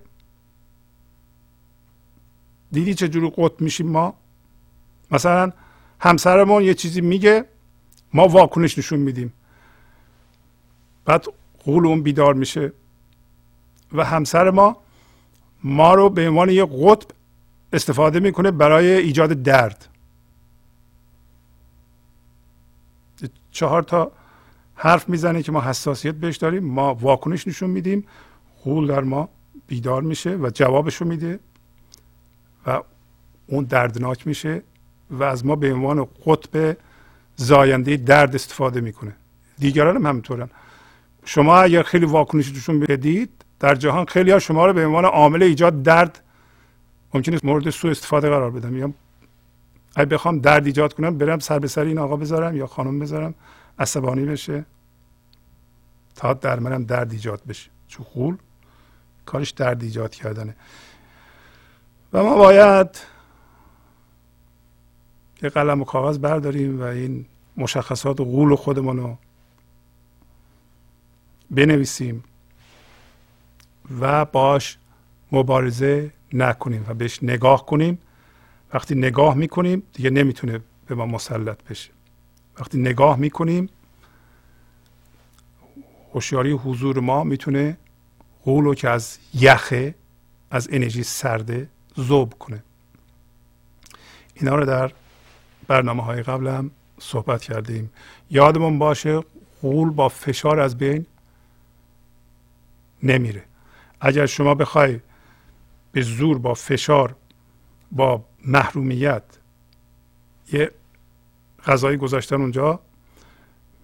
دیدی چجوری قطب میشیم ما؟ مثلا همسرمون یه چیزی میگه ما واکنش نشون میدیم. بعد قول اون بیدار میشه. و همسر ما ما رو به عنوان یه قطب استفاده می‌کنه برای ایجاد درد. چهار تا حرف می‌زنه که ما حساسیت بهش داریم ما واکنش نشون میدیم غول در ما بیدار میشه و جوابش رو میده. و اون دردناک میشه و از ما به عنوان قطب زاینده درد استفاده می‌کنه. دیگران هم همینطورن. شما اگر خیلی واکنشتون بدید در جهان خیلی ها شما رو به عنوان عامل ایجاد درد ممکنه مورد سوء استفاده قرار بدم میگم اگه بخوام درد ایجاد کنم برم سر به سر این آقا بذارم یا خانم بذارم عصبانی بشه تا در منم درد ایجاد بشه. چون غول کارش درد ایجاد کردنه. و ما باید یه قلم و کاغذ برداریم و این مشخصات غول خودمون رو بنویسیم و باش مبارزه نکنیم و بهش نگاه کنیم. وقتی نگاه می‌کنیم دیگه نمی‌تونه به ما مسلط بشه. وقتی نگاه می‌کنیم هوشیاری حضور ما می‌تونه غولو که از یخه از انرژی سرده زوب کنه. اینا رو در برنامه های قبل هم صحبت کردیم. یادمون باشه غول با فشار از بین نمیره. اگر شما بخوای به زور با فشار با محرومیت یه غذایی گذاشتن اونجا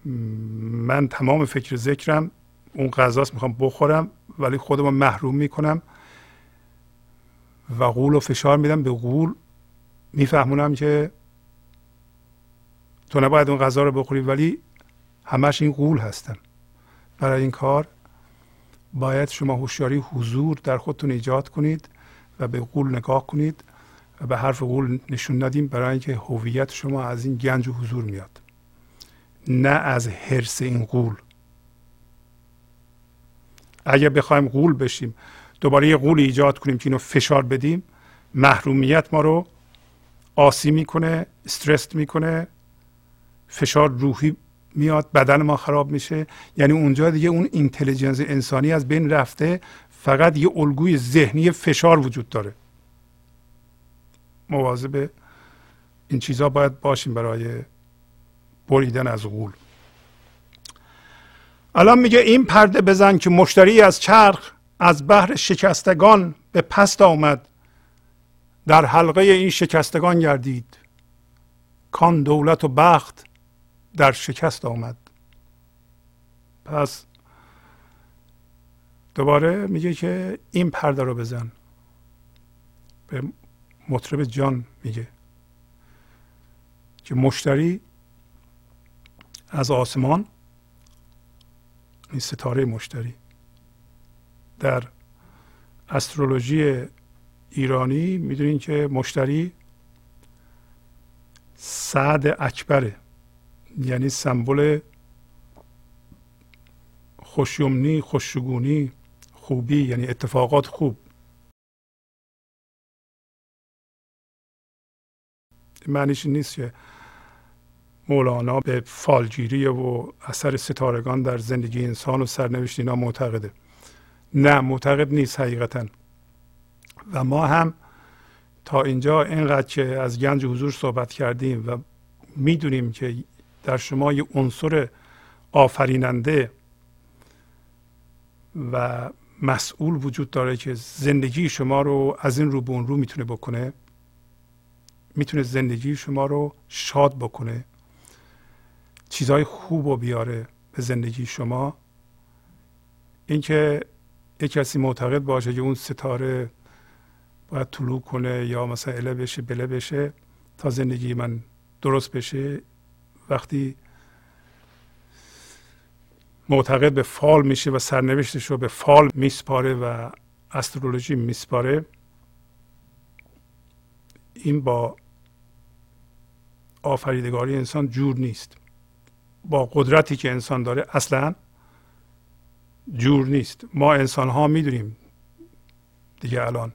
من تمام فکر ذکرم اون غذاست می‌خوام بخورم ولی خودم محروم می‌کنم. و غول و فشار میدم به غول. میفهمونم که تو نباید اون غذا رو بخوری ولی همش این غول هستن. برای این کار باید شما هوشیاری حضور در خودتون ایجاد کنید و به قول نگاه کنید و به حرف قول نشون ندیم برای اینکه هویت شما از این گنج و حضور میاد. نه از حرس این قول اگر بخوایم قول بشیم دوباره یه قول ایجاد کنیم که اینو فشار بدیم. محرومیت ما رو آسی می‌کنه استرس می‌کنه. فشار روحی میاد بدن ما خراب میشه. یعنی اونجا دیگه اون اینتلیجنس انسانی از بین رفته. فقط یه الگوی ذهنی فشار وجود داره. مواظب این چیزها باید باشیم برای بریدن از غول. الان میگه این پرده بزن که مشتری از چرخ از بحر شکستگان به پست آمد. در حلقه این شکستگان گردید. کان دولت و بخت در شکست آمد. پس دوباره میگه که این پرده رو بزن. به مطرب جان میگه. که مشتری از آسمان این ستاره مشتری. در استرولوژی ایرانی می‌دونین که مشتری سعد اکبره. یعنی سمبل خوشیومنی خوشگونی خوبی یعنی اتفاقات خوب. معنیش نیست که مولانا به فالگیری و اثر ستارگان در زندگی انسان و سرنوشت اینا معتقده. نه معتقد نیست حقیقتا. و ما هم تا اینجا اینقدر که از گنج حضور صحبت کردیم و می‌دونیم که در شما یه عنصر آفریننده و مسئول وجود داره که زندگی شما رو از این رو به اون رو می‌تونه بکنه می‌تونه زندگی شما رو شاد بکنه چیزهای خوب رو بیاره به زندگی شما. اینکه یک کسی معتقد باشه که اون ستاره باید طلوع کنه یا مثلا اله بشه بله بشه تا زندگی من درست بشه. وقتی معتقد به فال میشه و سرنوشتش رو به فال میسپاره و استرولوژی میسپاره این با آفریدگاری انسان جور نیست. با قدرتی که انسان داره اصلا جور نیست. ما انسان ها می‌دونیم دیگه الان.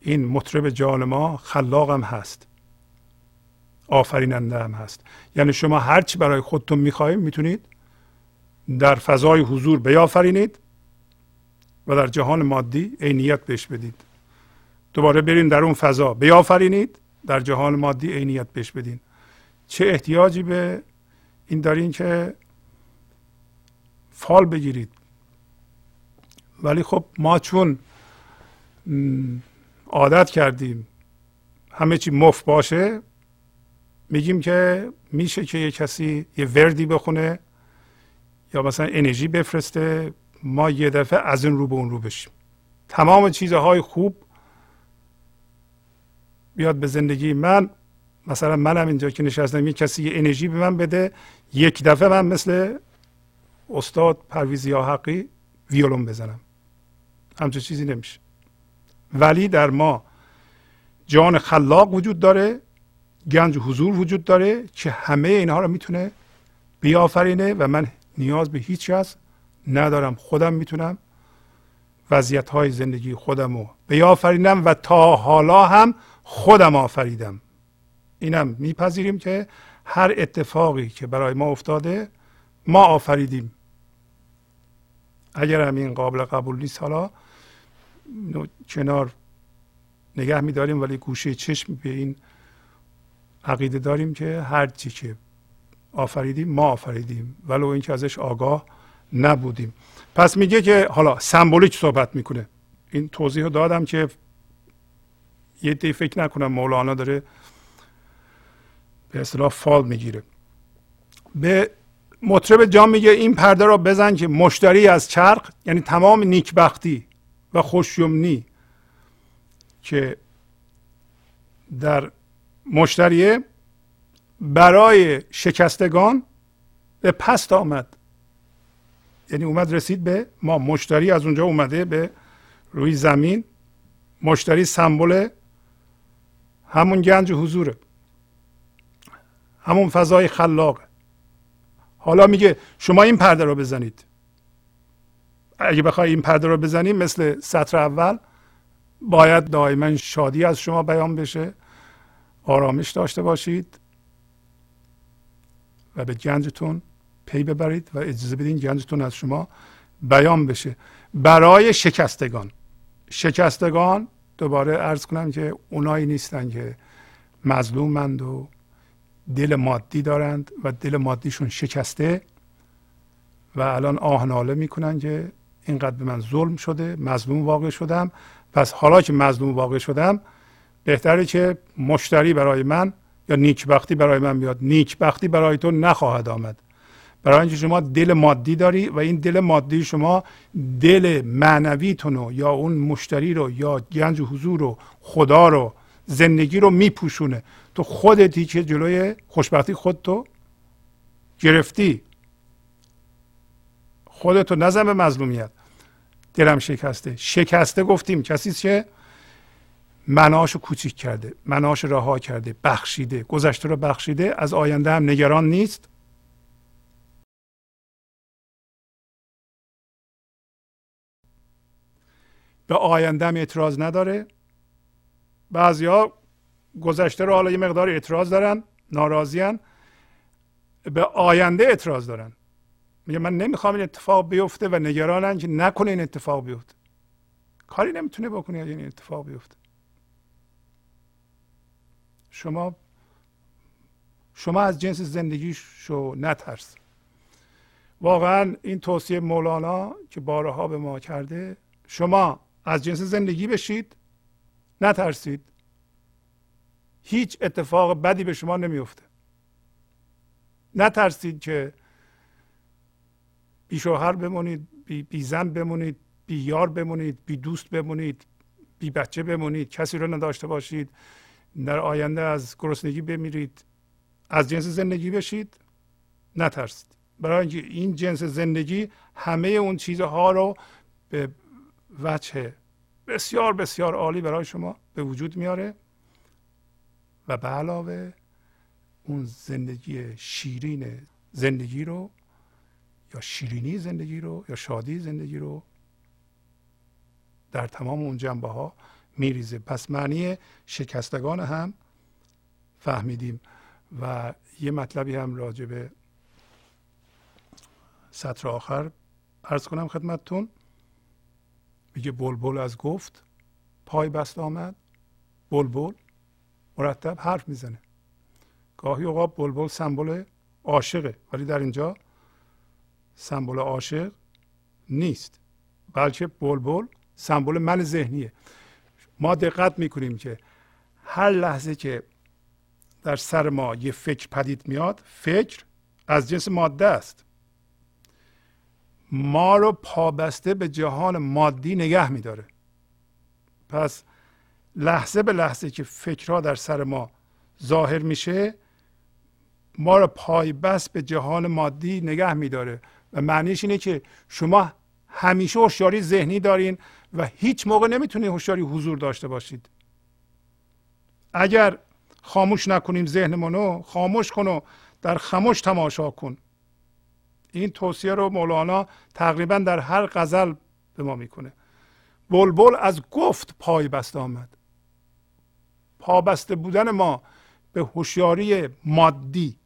این مطرب جان ما خلاق هم هست. آفریننده هم هست. یعنی شما هرچی برای خودتون می‌خواهید می‌تونید در فضای حضور بیافرینید و در جهان مادی عینیت بهش بدید. دوباره برین در اون فضا بیافرینید در جهان مادی عینیت بهش بدین. چه احتیاجی به این دارین که فال بگیرید. ولی خب ما چون عادت کردیم همه چی مف باشه میگیم که میشه که یه کسی یه وردی بخونه یا مثلا انرژی بفرسته ما یه دفعه از این رو به اون رو بشیم. تمام چیزهای خوب بیاد به زندگی من. مثلا منم اینجا که نشستم یه کسی یه انرژی به من بده یک دفعه من مثل استاد پرویزی حقی ویولون بزنم. همچون چیزی نمیشه. ولی در ما جان خلاق وجود داره گنج حضور وجود داره که همه اینها رو می‌تونه بیافرینه و من نیاز به هیچ کس ندارم. خودم می‌تونم وضعیت های زندگی خودم رو بیافرینم و تا حالا هم خودم آفریدم. اینم میپذیریم که هر اتفاقی که برای ما افتاده ما آفریدیم. اگر هم این قابل قبول نیست حالا کنار نگه میداریم ولی گوشه چشم به این عقیده داریم که هر چی که آفریدیم ما آفریدیم ولو اینکه ازش آگاه نبودیم. پس میگه که حالا سمبولیک صحبت می‌کنه. این توضیح دادم که یه دی فکر نکنم مولانا داره به اصطلاح فال می‌گیره. به مطرب جام میگه این پرده را بزن که مشتری از چرخ یعنی تمام نیکبختی و خوشیومنی که در مشتریه برای شکستگان به پست آمد. یعنی اومد رسید به ما. مشتری از اونجا اومده به روی زمین. مشتری سمبل همون گنج حضوره همون فضای خلاقه حالا میگه شما این پرده رو بزنید. اگه بخوای این پرده رو بزنید مثل سطر اول باید دائما شادی از شما بیان بشه آرامش داشته باشید و به گنجتون پی ببرید و اجازه بدین گنجتون از شما بیان بشه. برای شکستگان شکستگان دوباره ارز کنم که اونایی نیستن که مظلومند و دل مادی دارند و دل مادیشون شکسته و الان آهناله می‌کنن که اینقدر به من ظلم شده مظلوم واقع شدم. پس حالا که مظلوم واقع شدم بهتره که مشتری برای من یا نیکبختی برای من بیاد. نیکبختی برای تو نخواهد آمد. برای اینکه شما دل مادی داری و این دل مادی شما دل معنویتون رو یا اون مشتری رو یا گنج حضور رو خدا رو زندگی رو میپوشونه. تو خودتی که جلوی خوشبختی خودتو گرفتی. خودتو نزن به مظلومیت. دلم شکسته. شکسته گفتیم. کسی که مناشو کوچیک کرده. مناش رها کرده. بخشیده. گذشته رو بخشیده. از آینده هم نگران نیست. به آینده هم اعتراض نداره. بعضیا گذشته رو حالا یه مقدار اعتراض دارن. ناراضیان به آینده اعتراض دارن. میگه من نمی‌خوام این اتفاق بیفته و نگرانن که نکنه این اتفاق بیفته. کاری نمی‌تونه بکنه اگه این اتفاق بیفته. شما شما از جنس زندگی شو نترس. واقعا این توصیه مولانا که بارها به ما کرده شما از جنس زندگی بشید نترسید. هیچ اتفاق بدی به شما نمیفته. نترسید که بی شوهر بمونید بی, بی زن بمونید بی یار بمونید بی دوست بمونید بی بچه بمونید کسی رو نداشته باشید. در آینده از گرسنگی بمیرید. از جنس زندگی بشید. نترسید. برای اینکه این جنس زندگی همه اون چیزها رو به وجه بسیار بسیار عالی برای شما به وجود میاره و به علاوه اون زندگی شیرین زندگی رو یا شیرینی زندگی رو یا شادی زندگی رو در تمام اون جنبه ها میریزه. پس معنی شکستگان هم فهمیدیم و یه مطلبی هم راجع به سطر آخر ارز کنم خدمتتون. میگه بلبل از گفت پای بست آمد. بلبل مرتب حرف می‌زنه. گاهی اوقات بلبل سمبل عاشقه ولی در اینجا سمبل عاشق نیست. بلکه بلبل سمبل من ذهنیه. ما دقت می‌کنیم که هر لحظه که در سر ما یه فکر پدید میاد فکر از جنس ماده است. ما رو پابسته به جهان مادی نگه میداره. پس لحظه به لحظه که فکرها در سر ما ظاهر میشه ما را پای بس به جهان مادی نگه میداره. و معنیش اینه که شما همیشه هوشیاری ذهنی دارین و هیچ موقع نمی‌تونید هوشیاری حضور داشته باشید. اگر خاموش نکنیم ذهنمونو خاموش کن و در خموش تماشا کن. این توصیه رو مولانا تقریبا در هر غزل به ما می‌کنه. بلبل از گفت پای بسته آمد. پابسته بودن ما به هوشیاری مادی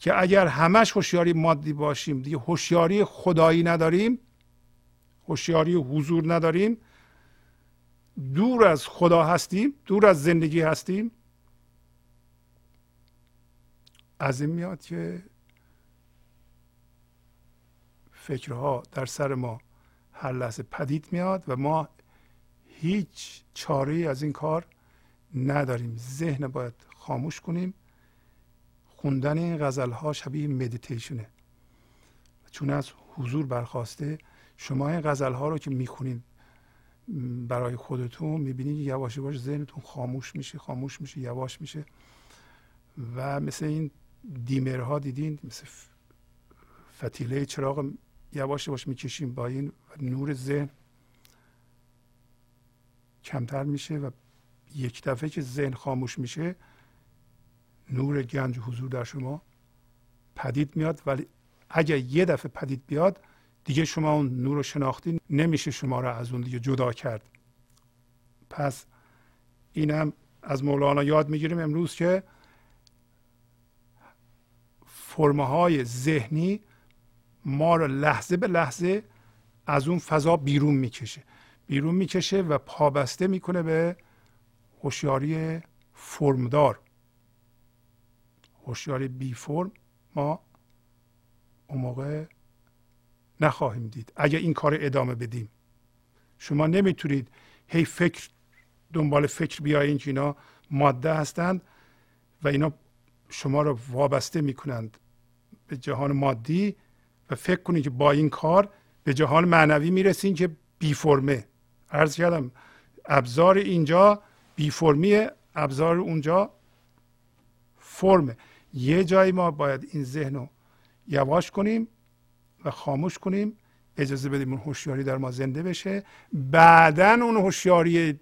که اگر همش هوشیاری مادی باشیم دیگه هوشیاری خدایی نداریم هوشیاری حضور نداریم دور از خدا هستیم دور از زندگی هستیم. از این میاد که فکرها در سر ما هر لحظه پدید میاد و ما هیچ چاره از این کار نداریم. ذهن باید خاموش کنیم. خوندن این غزل ها شبیه مدیتیشنه چون از حضور برخواسته شما این غزل ها رو که می‌خونید برای خودتون می‌بینید یواش یواش ذهنتون خاموش میشه خاموش میشه یواش میشه. و مثل این دیمرها دیدین مثل فتیله چراغ یواش یواش می‌کشیم با این نور ذهن کمتر میشه و یک دفعه که ذهن خاموش میشه نور گنج حضور در شما پدید میاد ولی اگر یه دفعه پدید بیاد دیگه شما اون نور رو شناختی نمیشه شما را از اون دیگه جدا کرد. پس اینم از مولانا یاد می‌گیریم امروز که فرمه ذهنی ما را لحظه به لحظه از اون فضا بیرون می‌کشه. بیرون می‌کشه و پابسته می‌کنه به هوشیاری فرمدار. هوشیاری بی فرم ما اون موقع نخواهیم دید. اگر این کار ادامه بدیم. شما نمی‌تونید هی فکر دنبال فکر بیاین که اینا ماده هستند و اینا شما رو وابسته می‌کنند به جهان مادی و فکر کنید که با این کار به جهان معنوی می‌رسین که بی فرمه. عرض کردم ابزار اینجا بی فرمیه ابزار اونجا فرمه. یه جایی ما باید این ذهن رو یواش کنیم و خاموش کنیم اجازه بدیم اون هوشیاری در ما زنده بشه. بعدا اون هوشیاری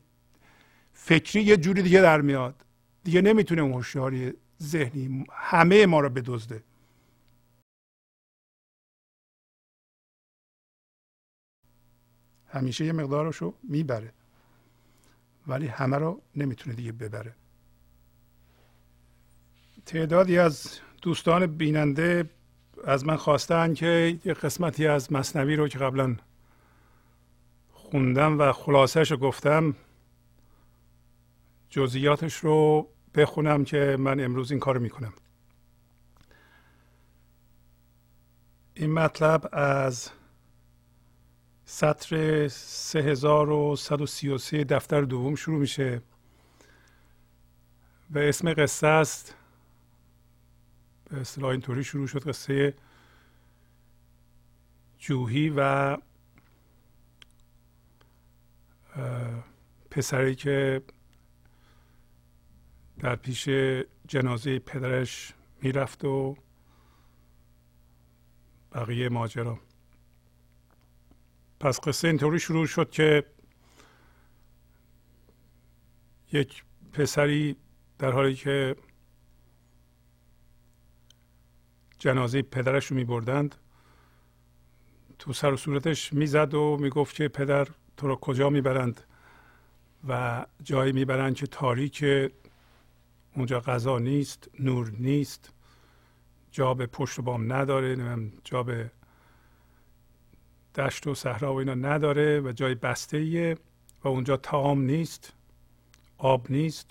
فکری یه جوری دیگه در میاد. دیگه نمی‌تونه اون هوشیاری ذهنی همه ما رو بدزده. همیشه یه مقدارشو می‌بره ولی همه رو نمی‌تونه دیگه ببره. تعدادی از دوستان بیننده از من خواستن که یه قسمتی از مصنوی رو که قبلا خوندم و خلاصش رو گفتم جزئیاتش رو بخونم که من امروز این کار می‌کنم. این مطلب از سطر 3133 دفتر دوم شروع میشه و اسم قصه است به اصطلاح اینطوری شروع شد قصه جوهی و پسری که در پیش جنازه پدرش می‌رفت و بقیه ماجرا. پس قصه اینطوری شروع شد که یک پسری در حالی که جنازه پدرش رو می بردند تو سر و صورتش می‌زد و می‌گفت که پدر تو رو کجا می‌برند؟ و جایی می‌برند که تاریک اونجا غذا نیست نور نیست. جا به پشت بام نداره جا به دشت و صحرا و اینا نداره و جای بسته ایه و اونجا تام نیست آب نیست.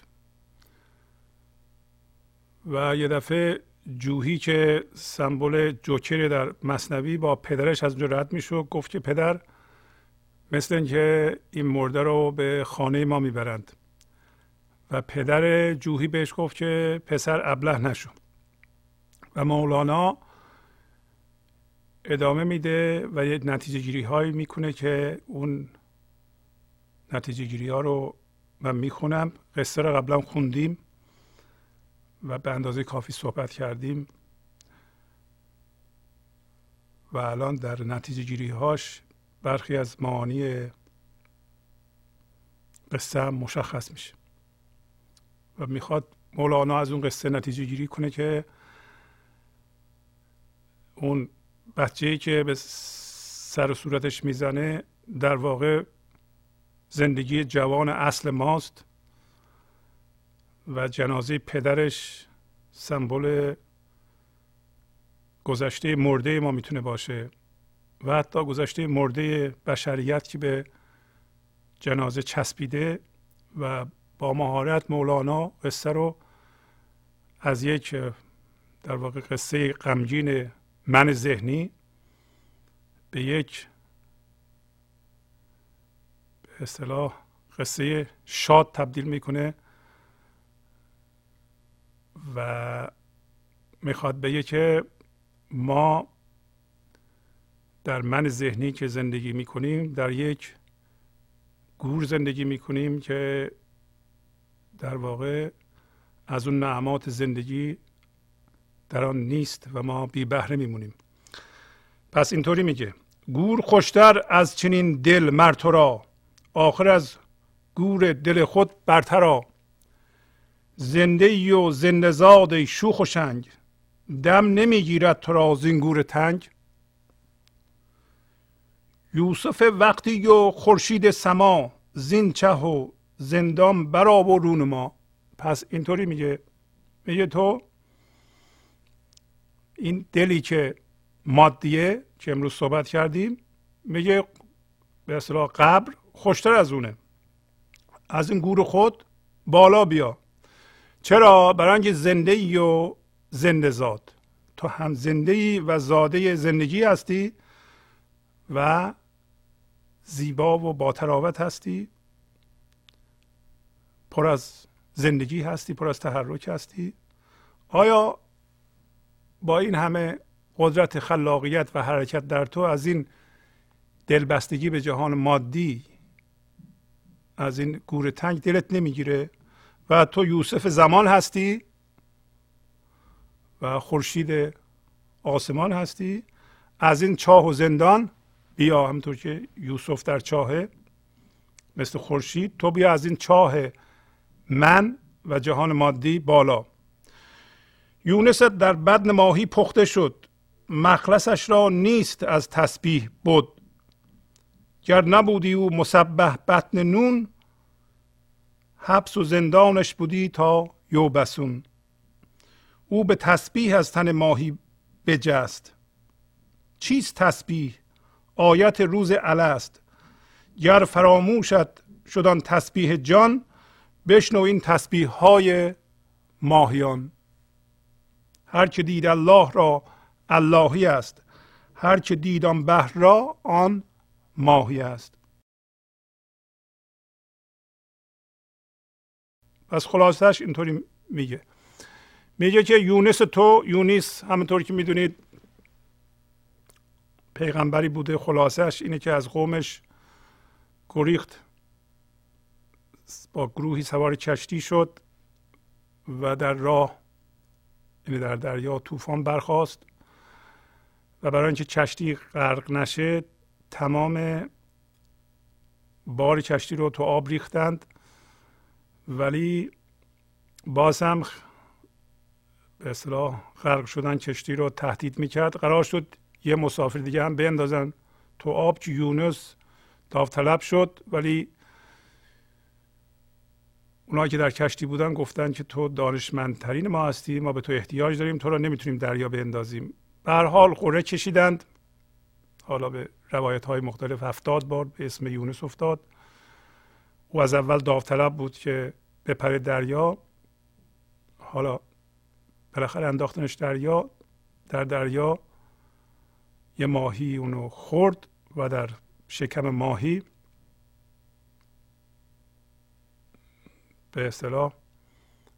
و یه دفعه جوهی که سمبل جوکر در مصنوی با پدرش از اونجا رد گفت که پدر مثل اینکه این مرده رو به خانه ما می‌برند. و پدر جوهی بهش گفت که پسر ابله نشو. و مولانا ادامه میده و یه نتیجه گیری هایی می‌کنه که اون نتیجه گیری ها رو من می‌خونم. قصه رو قبلا خوندیم. و به اندازه کافی صحبت کردیم و الان در نتیجه گیری هاش برخی از معانی قصه هم مشخص میشه و می‌خواد مولانا از اون قصه نتیجه گیری کنه که اون بچه که به سر و صورتش می‌زنه در واقع زندگی جوان اصل ماست. و جنازه پدرش سمبل گذشته مرده ما می‌تونه باشه و حتی گذشته مرده بشریت که به جنازه چسبیده و با مهارت مولانا قصه رو از یک در واقع قصه غمگین من ذهنی به یک به اصطلاح قصه شاد تبدیل می‌کنه. و می‌خواد بگه که ما در من ذهنی که زندگی می‌کنیم در یک گور زندگی می‌کنیم که در واقع از اون نعمات زندگی در آن نیست و ما بی بهره میمونیم. پس اینطوری میگه گور خوشتر از چنین دل مر تو را آخر از گور دل خود برترا زنده ای و زنده زاد شوخ و شنگ. دم نمی‌گیرد تو را زینگور تنگ. یوسف وقتی و خورشید سما زین چه و زندان برا و رون ما. پس اینطوری میگه. میگه تو این دلی که مادیه که امروز صحبت کردیم میگه به اصطلاح قبر خوشتر از اونه. از این گور خود بالا بیا. چرا؟ برای اینکه زنده ای و زنده زاد تو هم زنده ای و زاده زندگی هستی و زیبا و با تراوت هستی. پر از زندگی هستی پر از تحرک هستی. آیا با این همه قدرت خلاقیت و حرکت در تو از این دلبستگی به جهان مادی از این گور تنگ دلت نمی‌گیره؟ و تو یوسف زمان هستی؟ و خورشید آسمان هستی؟ از این چاه و زندان؟ بیا همطور که یوسف در چاهه مثل خورشید تو بیا از این چاه من و جهان مادی بالا. یونست در بدن ماهی پخته شد. مخلصش را نیست از تسبیح بود گر نبودی او مسبح بطن نون حبس و زندانش بودی تا یوبسون. او به تسبیح از تن ماهی بجست. چیست تسبیح؟ آیت روز الست. گر فراموشت شدن تسبیح جان بشنو این تسبیح های ماهیان. هر که دید الله را اللهی است هر که دید آن بحر را آن ماهی است. پس خلاصش اینطوری میگه. میگه که یونس تو یونیس همونطور که می‌دونید پیغمبری بوده خلاصش اینه که از قومش گریخت با گروهی سوار کشتی شد و در راه یعنی در دریا طوفان برخاست و برای اینکه کشتی غرق نشه تمام بار کشتی رو تو آب ریختند ولی باز هم به اصطلاح غرق شدن کشتی رو تهدید می‌کرد. قرار شد یه مسافر دیگه هم بندازن تو آب که یونس داوطلب شد. ولی اونایی که در کشتی بودن گفتن که تو دانشمندترین ما هستی ما به تو احتیاج داریم تو رو نمی‌تونیم دریا بندازیم به هر حال قره کشیدند. حالا به روایت های مختلف هفتاد بار به اسم یونس افتاد. او از اول داوطلب بود که بپره دریا حالا بالاخره انداختنش دریا در دریا یه ماهی اونو خورد و در شکم ماهی به اصطلاح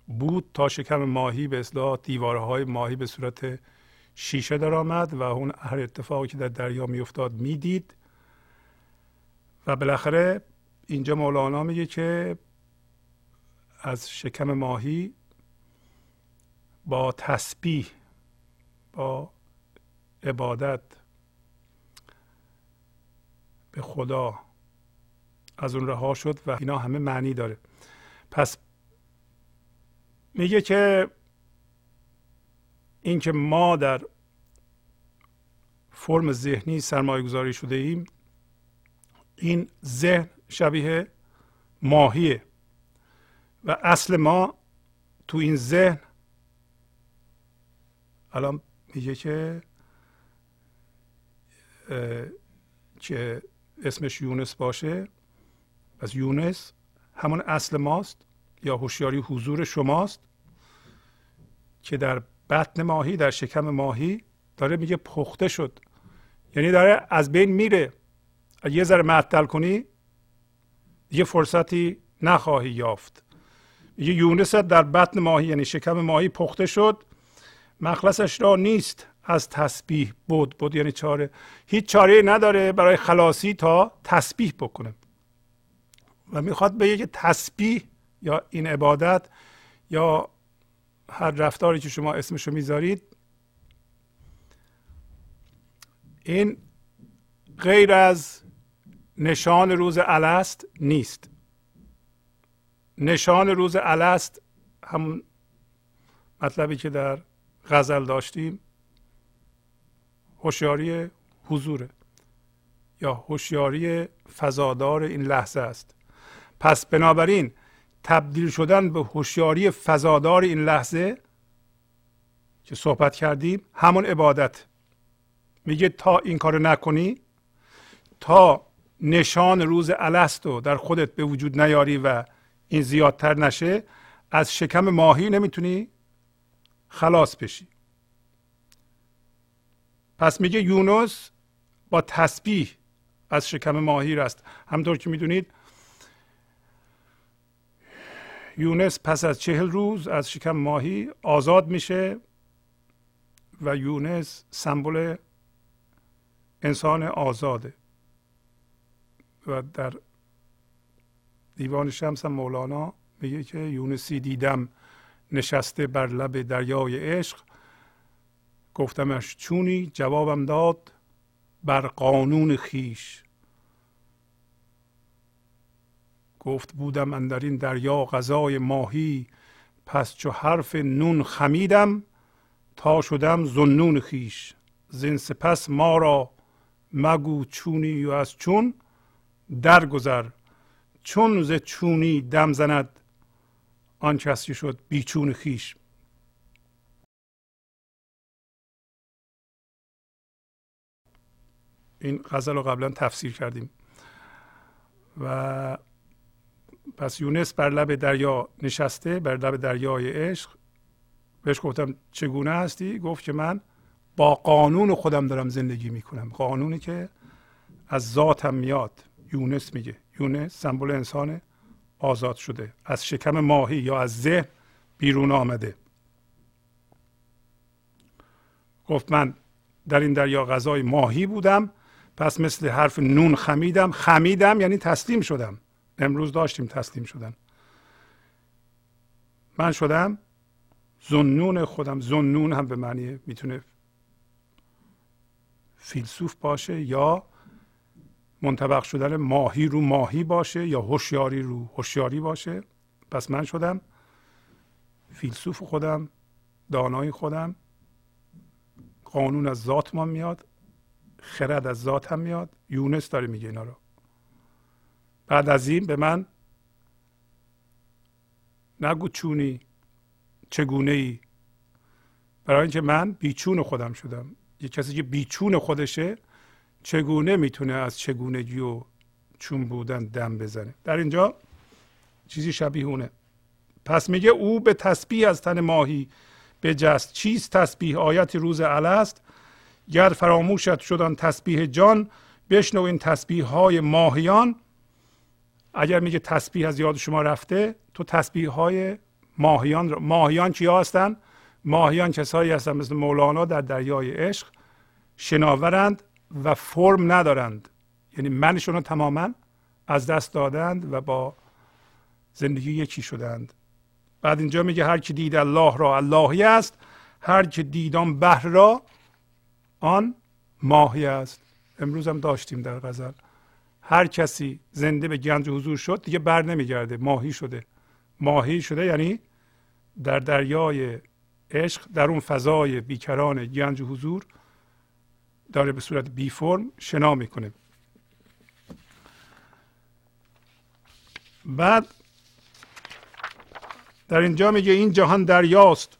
بود تا شکم ماهی به اصطلاح دیوارهای ماهی به صورت شیشه در آمد و اون هر اتفاقی که در دریا میافتاد می‌دید و بالاخره اینجا مولانا میگه که از شکم ماهی با تسبیح با عبادت به خدا از اون رها شد و اینا همه معنی داره. پس میگه که اینکه ما در فرم ذهنی سرمایه گذاری شده ایم این ذهن شبیه ماهیه. و اصل ما تو این ذهن الان میگه که که اسمش یونس باشه. پس یونس همون اصل ماست یا هوشیاری حضور شماست که در بطن ماهی در شکم ماهی داره میگه پخته شد. یعنی داره از بین میره. یه ذره معطل کنی یه فرصتی نخواهی یافت. یه یونس در بطن ماهی یعنی شکم ماهی پخته شد. مخلصش را نیست از تسبیح بود بود یعنی چاره. هیچ چاره نداره برای خلاصی تا تسبیح بکنه. و می‌خواد بگه که تسبیح یا این عبادت یا هر رفتاری که شما اسمشو می‌ذارید این غیر از نشان روز الست نیست. نشان روز الست همون مطلبی که در غزل داشتیم هوشیاری حضوره یا هوشیاری فضادار این لحظه است. پس بنابراین تبدیل شدن به هوشیاری فضادار این لحظه که صحبت کردیم همون عبادت. میگه تا این کارو نکنی تا نشان روز الست رو در خودت به وجود نیاری و این زیادتر نشه از شکم ماهی نمی‌تونی خلاص بشی. پس میگه یونس با تسبیح از شکم ماهی رست. همطور که می‌دونید یونس پس از چهل روز از شکم ماهی آزاد میشه و یونس سمبل انسان آزاده. و در دیوان شمس مولانا میگه که یونسی دیدم نشسته بر لب دریای عشق. گفتمش چونی؟ جوابم داد بر قانون خیش. گفت بودم اندر این دریا غذای ماهی پس چو حرف نون خمیدم تا شدم زنون خیش. زین سپس ما را مگو چونی و از چون؟ درگذر. چون ز چونی دم زند آن کسی شد بیچون خیش این غزل رو قبلا تفسیر کردیم. و پس یونس بر لب دریا نشسته بر لب دریای عشق. بهش گفتم چگونه هستی؟ گفت که من با قانون خودم دارم زندگی می‌کنم. قانونی که از ذاتم میاد. یونس میگه. یونس سمبل انسان آزاد شده. از شکم ماهی یا از ذهن بیرون آمده. گفت من در این دریا غذای ماهی بودم پس مثل حرف نون خمیدم. خمیدم یعنی تسلیم شدم. امروز داشتیم تسلیم شدن. من شدم زنون خودم. زنون هم به معنی می‌تونه فیلسوف باشه یا منطبق شدن ماهی رو ماهی باشه یا هوشیاری رو هوشیاری باشه. پس من شدم فیلسوف خودم دانای خودم. قانون از ذات ما میاد خرد از ذات هم میاد. یونس داره میگه اینا رو. بعد از این به من نگو چونی چگونه ای برای اینکه من بیچون خودم شدم. یه کسی که بیچون خودشه چگونه می‌تونه از چگونگی و چون بودن دم بزنه؟ در اینجا چیزی شبیه اونه. پس میگه او به تسبیح از تن ماهی بجست. چیست تسبیح؟ آیت روز است گر فراموشت شدن تسبیح جان بشنو این تسبیح های ماهیان. اگر میگه تسبیح از یاد شما رفته تو تسبیح های ماهیان ماهیان چیا هستن؟ ماهیان کسایی هستن مثل مولانا در دریای عشق. شناورند. و فرم ندارند. یعنی منشون رو تماما از دست دادند و با زندگی یکی شدند. بعد اینجا میگه هر که دید الله را اللهی است هر که دید آن بحر را آن ماهی است. امروز هم داشتیم در غزل. هر کسی زنده به گنج حضور شد دیگه بر نمیگرده ماهی شده. ماهی شده یعنی در دریای عشق در اون فضای بیکران گنج حضور داره به صورت بی فرم شنا می‌کنه. بعد در اینجا میگه این جهان دریاست.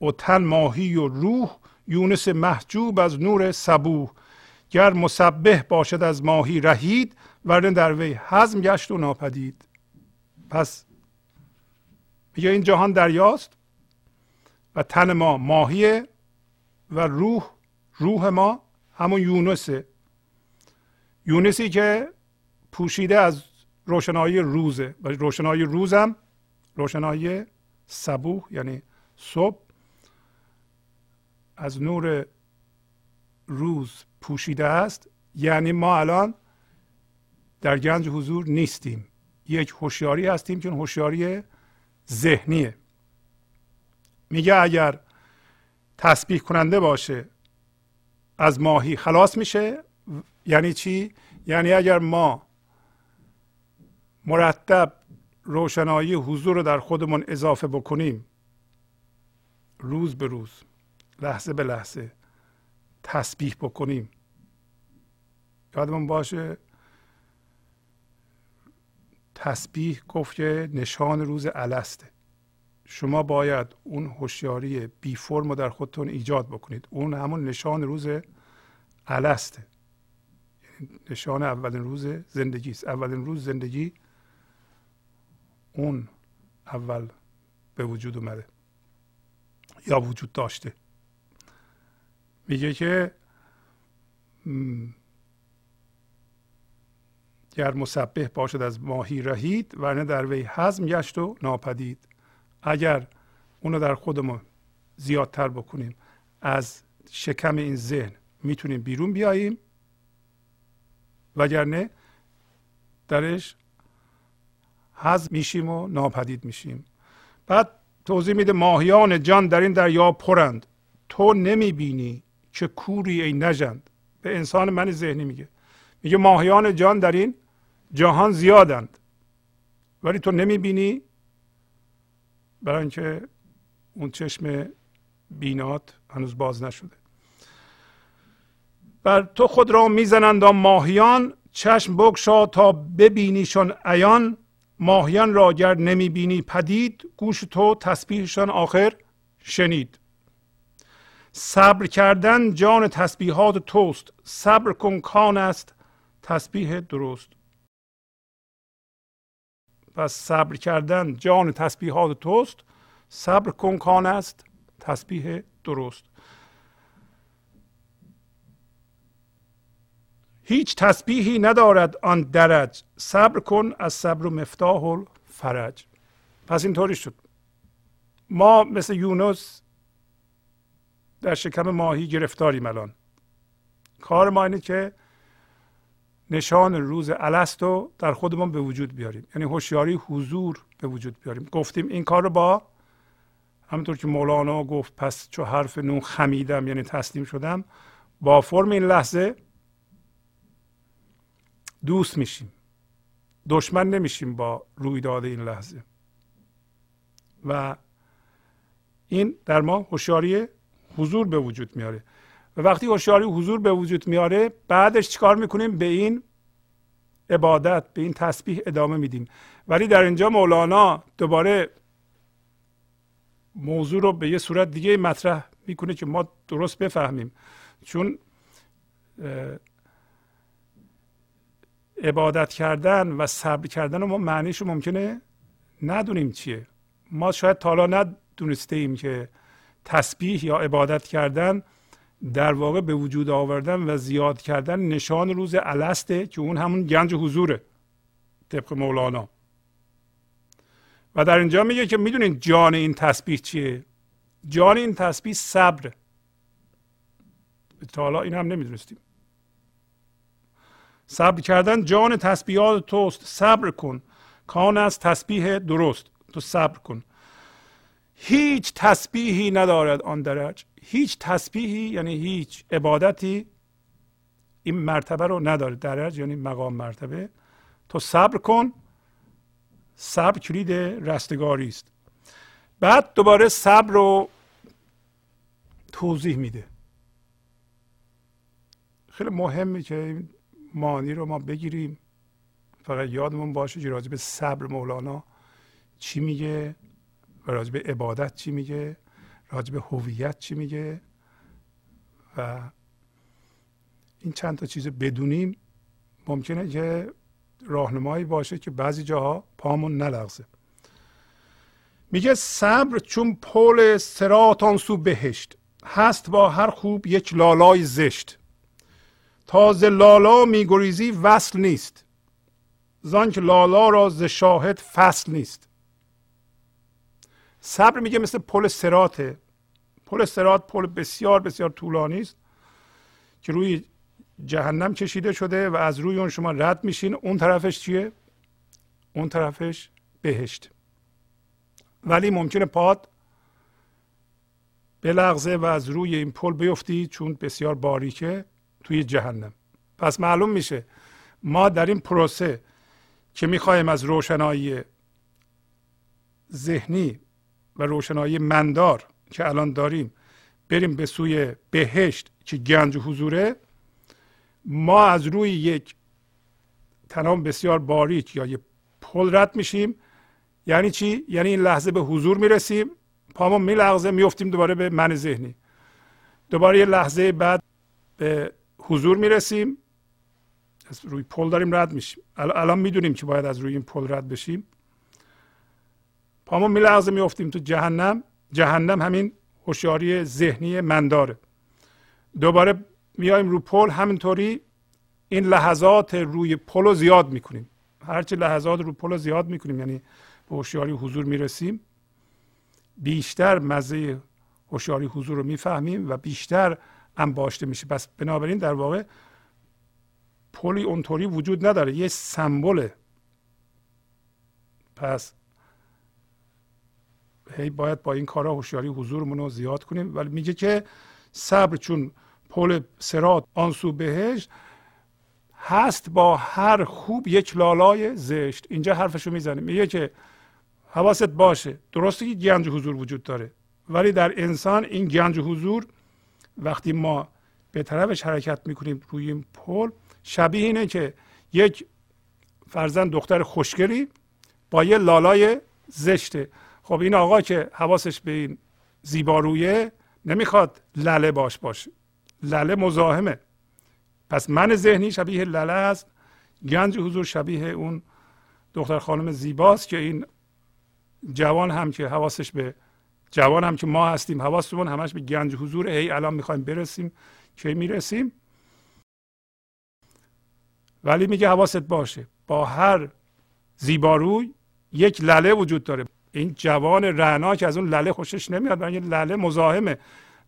و تن ماهی و روح یونس محجوب از نور صبوح. گر مسبه باشد از ماهی رهید ورنه در وی حزم گشت و ناپدید. پس میگه این جهان دریاست و تن ما ماهیه و روح روح ما همون یونسه. یونسی که پوشیده از روشنایی روزه. و روشنایی روزم روشنایی صبوح یعنی صبح از نور روز پوشیده است. یعنی ما الان در گنج حضور نیستیم. یک هوشیاری هستیم چون هوشیاری ذهنیه. میگه اگر تسبیح کننده باشه از ماهی خلاص میشه؟ یعنی چی؟ یعنی اگر ما مرتب روشنایی حضور رو در خودمون اضافه بکنیم روز به روز لحظه به لحظه تسبیح بکنیم یادمون باشه؟ تسبیح گفت که نشان روز السته شما باید اون هوشیاری بی فرم رو در خودتون ایجاد بکنید. اون همون نشان روز السته یعنی نشان اولین روز زندگی است. اولین روز زندگی اون اول به وجود اومده یا وجود داشته. میگه که گر مسبح باشد از ماهی رهید ورنه در وی حزم گشت و ناپدید. اگر اونو در خودمون زیادتر بکنیم از شکم این ذهن می‌تونیم بیرون بیاییم. وگرنه درش حزم میشیم و ناپدید میشیم. بعد توضیح میده ماهیان جان در این دریا پرند. تو نمی‌بینی چه کوری ای نژند. به انسان من ذهنی میگه. میگه ماهیان جان در این جهان زیادند. ولی تو نمی‌بینی برای اینکه اون چشم بینات هنوز باز نشده. بر تو خود را می‌زنند ماهیان چشم بگشا تا ببینیشان عیان. ماهیان را گر نمی‌بینی پدید گوش تو تسبیحشان آخر شنید. صبر کردن جان تسبیحات توست. صبر کن کان است تسبیح درست. پس صبر کردن جان تسبیحات توست. صبر کن کان است تسبیح درست. هیچ تسبیحی ندارد آن درج. صبر کن از صبر و مفتاح الفرج. پس اینطوری شد. ما مثل یونس در شکم ماهی گرفتاریم الان. کار ما اینه که نشان روز الست در خودمون به وجود بیاریم. یعنی هوشیاری حضور به وجود بیاریم. گفتیم این کار رو با همونطور که مولانا گفت پس چو حرف نون خمیدم یعنی تسلیم شدم با فرم این لحظه دوست میشیم. دشمن نمیشیم با رویداد این لحظه. و این در ما هوشیاری حضور به وجود میاره. و وقتی هوشیاری حضور به وجود میاره بعدش چیکار می‌کنیم؟ به این عبادت به این تسبیح ادامه میدیم. ولی در اینجا مولانا دوباره موضوع رو به یه صورت دیگه مطرح می‌کنه که ما درست بفهمیم. چون عبادت کردن و صبر کردن ما معنیش رو ممکنه ندونیم چیه. ما شاید تا حالا ندونسته ایم که تسبیح یا عبادت کردن در واقع به وجود آوردن و زیاد کردن نشان روز السته که اون همون گنج حضوره طبق مولانا. و در اینجا میگه که می‌دونین جان این تسبیح چیه؟ جان این تسبیح صبر. تا حالا این هم نمی‌دونستیم. صبر کردن جان تسبیحات توست صبر کن. کان از تسبیح درست تو صبر کن. هیچ تسبیحی ندارد آن درج. هیچ تسبیحی یعنی هیچ عبادتی این مرتبه رو نداره درج یعنی مقام مرتبه. تو صبر کن. صبر کلید رستگاری است. بعد دوباره صبر رو توضیح میده. خیلی مهمه که این مانی رو ما بگیریم. فقط یادمون باشه که راجع به صبر مولانا چی میگه و راجع به عبادت چی میگه. راجع به هویت چی میگه؟ و این چند تا چیز بدونیم ممکنه که راهنمایی باشه که بعضی جاها پامون نلغزه. میگه صبر چون پل سرات سو بهشت هست با هر خوب یک لالای زشت. تازه لالا میگریزی وصل نیست زان که لالا را ز شاهد فصل نیست. صبر میگه مثل پل سراته پل سرات پل بسیار بسیار طولانی است که روی جهنم کشیده شده و از روی اون شما رد میشین. اون طرفش چیه؟ اون طرفش بهشت. ولی ممکنه پاد بلغزه و از روی این پل بیفتی چون بسیار باریکه توی جهنم. پس معلوم میشه ما در این پروسه که می‌خوایم از روشنایی ذهنی و روشنایی مندار که الان داریم بریم به سوی بهشت که گنج حضوره ما از روی یک تنام بسیار باریک یا یه پل رد میشیم. یعنی چی؟ یعنی این لحظه به حضور می‌رسیم پامون میلغزه میفتیم دوباره به من ذهنی. دوباره یه لحظه بعد به حضور می‌رسیم. از روی پل داریم رد میشیم. الان می‌دونیم که باید از روی این پل رد بشیم. پامون میلغزه میفتیم تو جهنم. جهنم همین هوشیاری ذهنی منداره دوباره میایم رو پل. همینطوری این لحظات روی پل رو زیاد می‌کنیم. هرچی لحظات رو پل رو زیاد می‌کنیم یعنی به هوشیاری حضور می‌رسیم. بیشتر مزه هوشیاری حضور رو می‌فهمیم و بیشتر انباشته میشه. پس بنابراین در واقع پلی اونطوری وجود نداره. یه سمبله. پس هی باید با این کارا هوشیاری حضورمون رو زیاد کنیم. ولی میگه که صبر چون پل سرات آنسو بهش هست با هر خوب یک لالای زشت. اینجا حرفشو می‌زنه. میگه که حواست باشه. درسته که گنج حضور وجود داره. ولی در انسان این گنج حضور وقتی ما به طرفش حرکت می‌کنیم روی این پل شبیه اینه که یک فرزند دختر خوشگری با یه لالای زشته. خب این آقا که حواسش به این زیبارویه نمی‌خواد لله باش باشه. لله مزاحمه. پس من ذهنی شبیه لله است. گنج حضور شبیه اون دختر خانم زیباست که این جوان هم که حواسش به جوان هم که ما هستیم حواسمون همش به گنج حضور. هی الان می‌خوایم برسیم. که می‌رسیم؟ ولی میگه حواست باشه. با هر زیباروی یک لله وجود داره. این جوان رعنا که از اون لله خوشش نمیاد برای لله مزاحمه.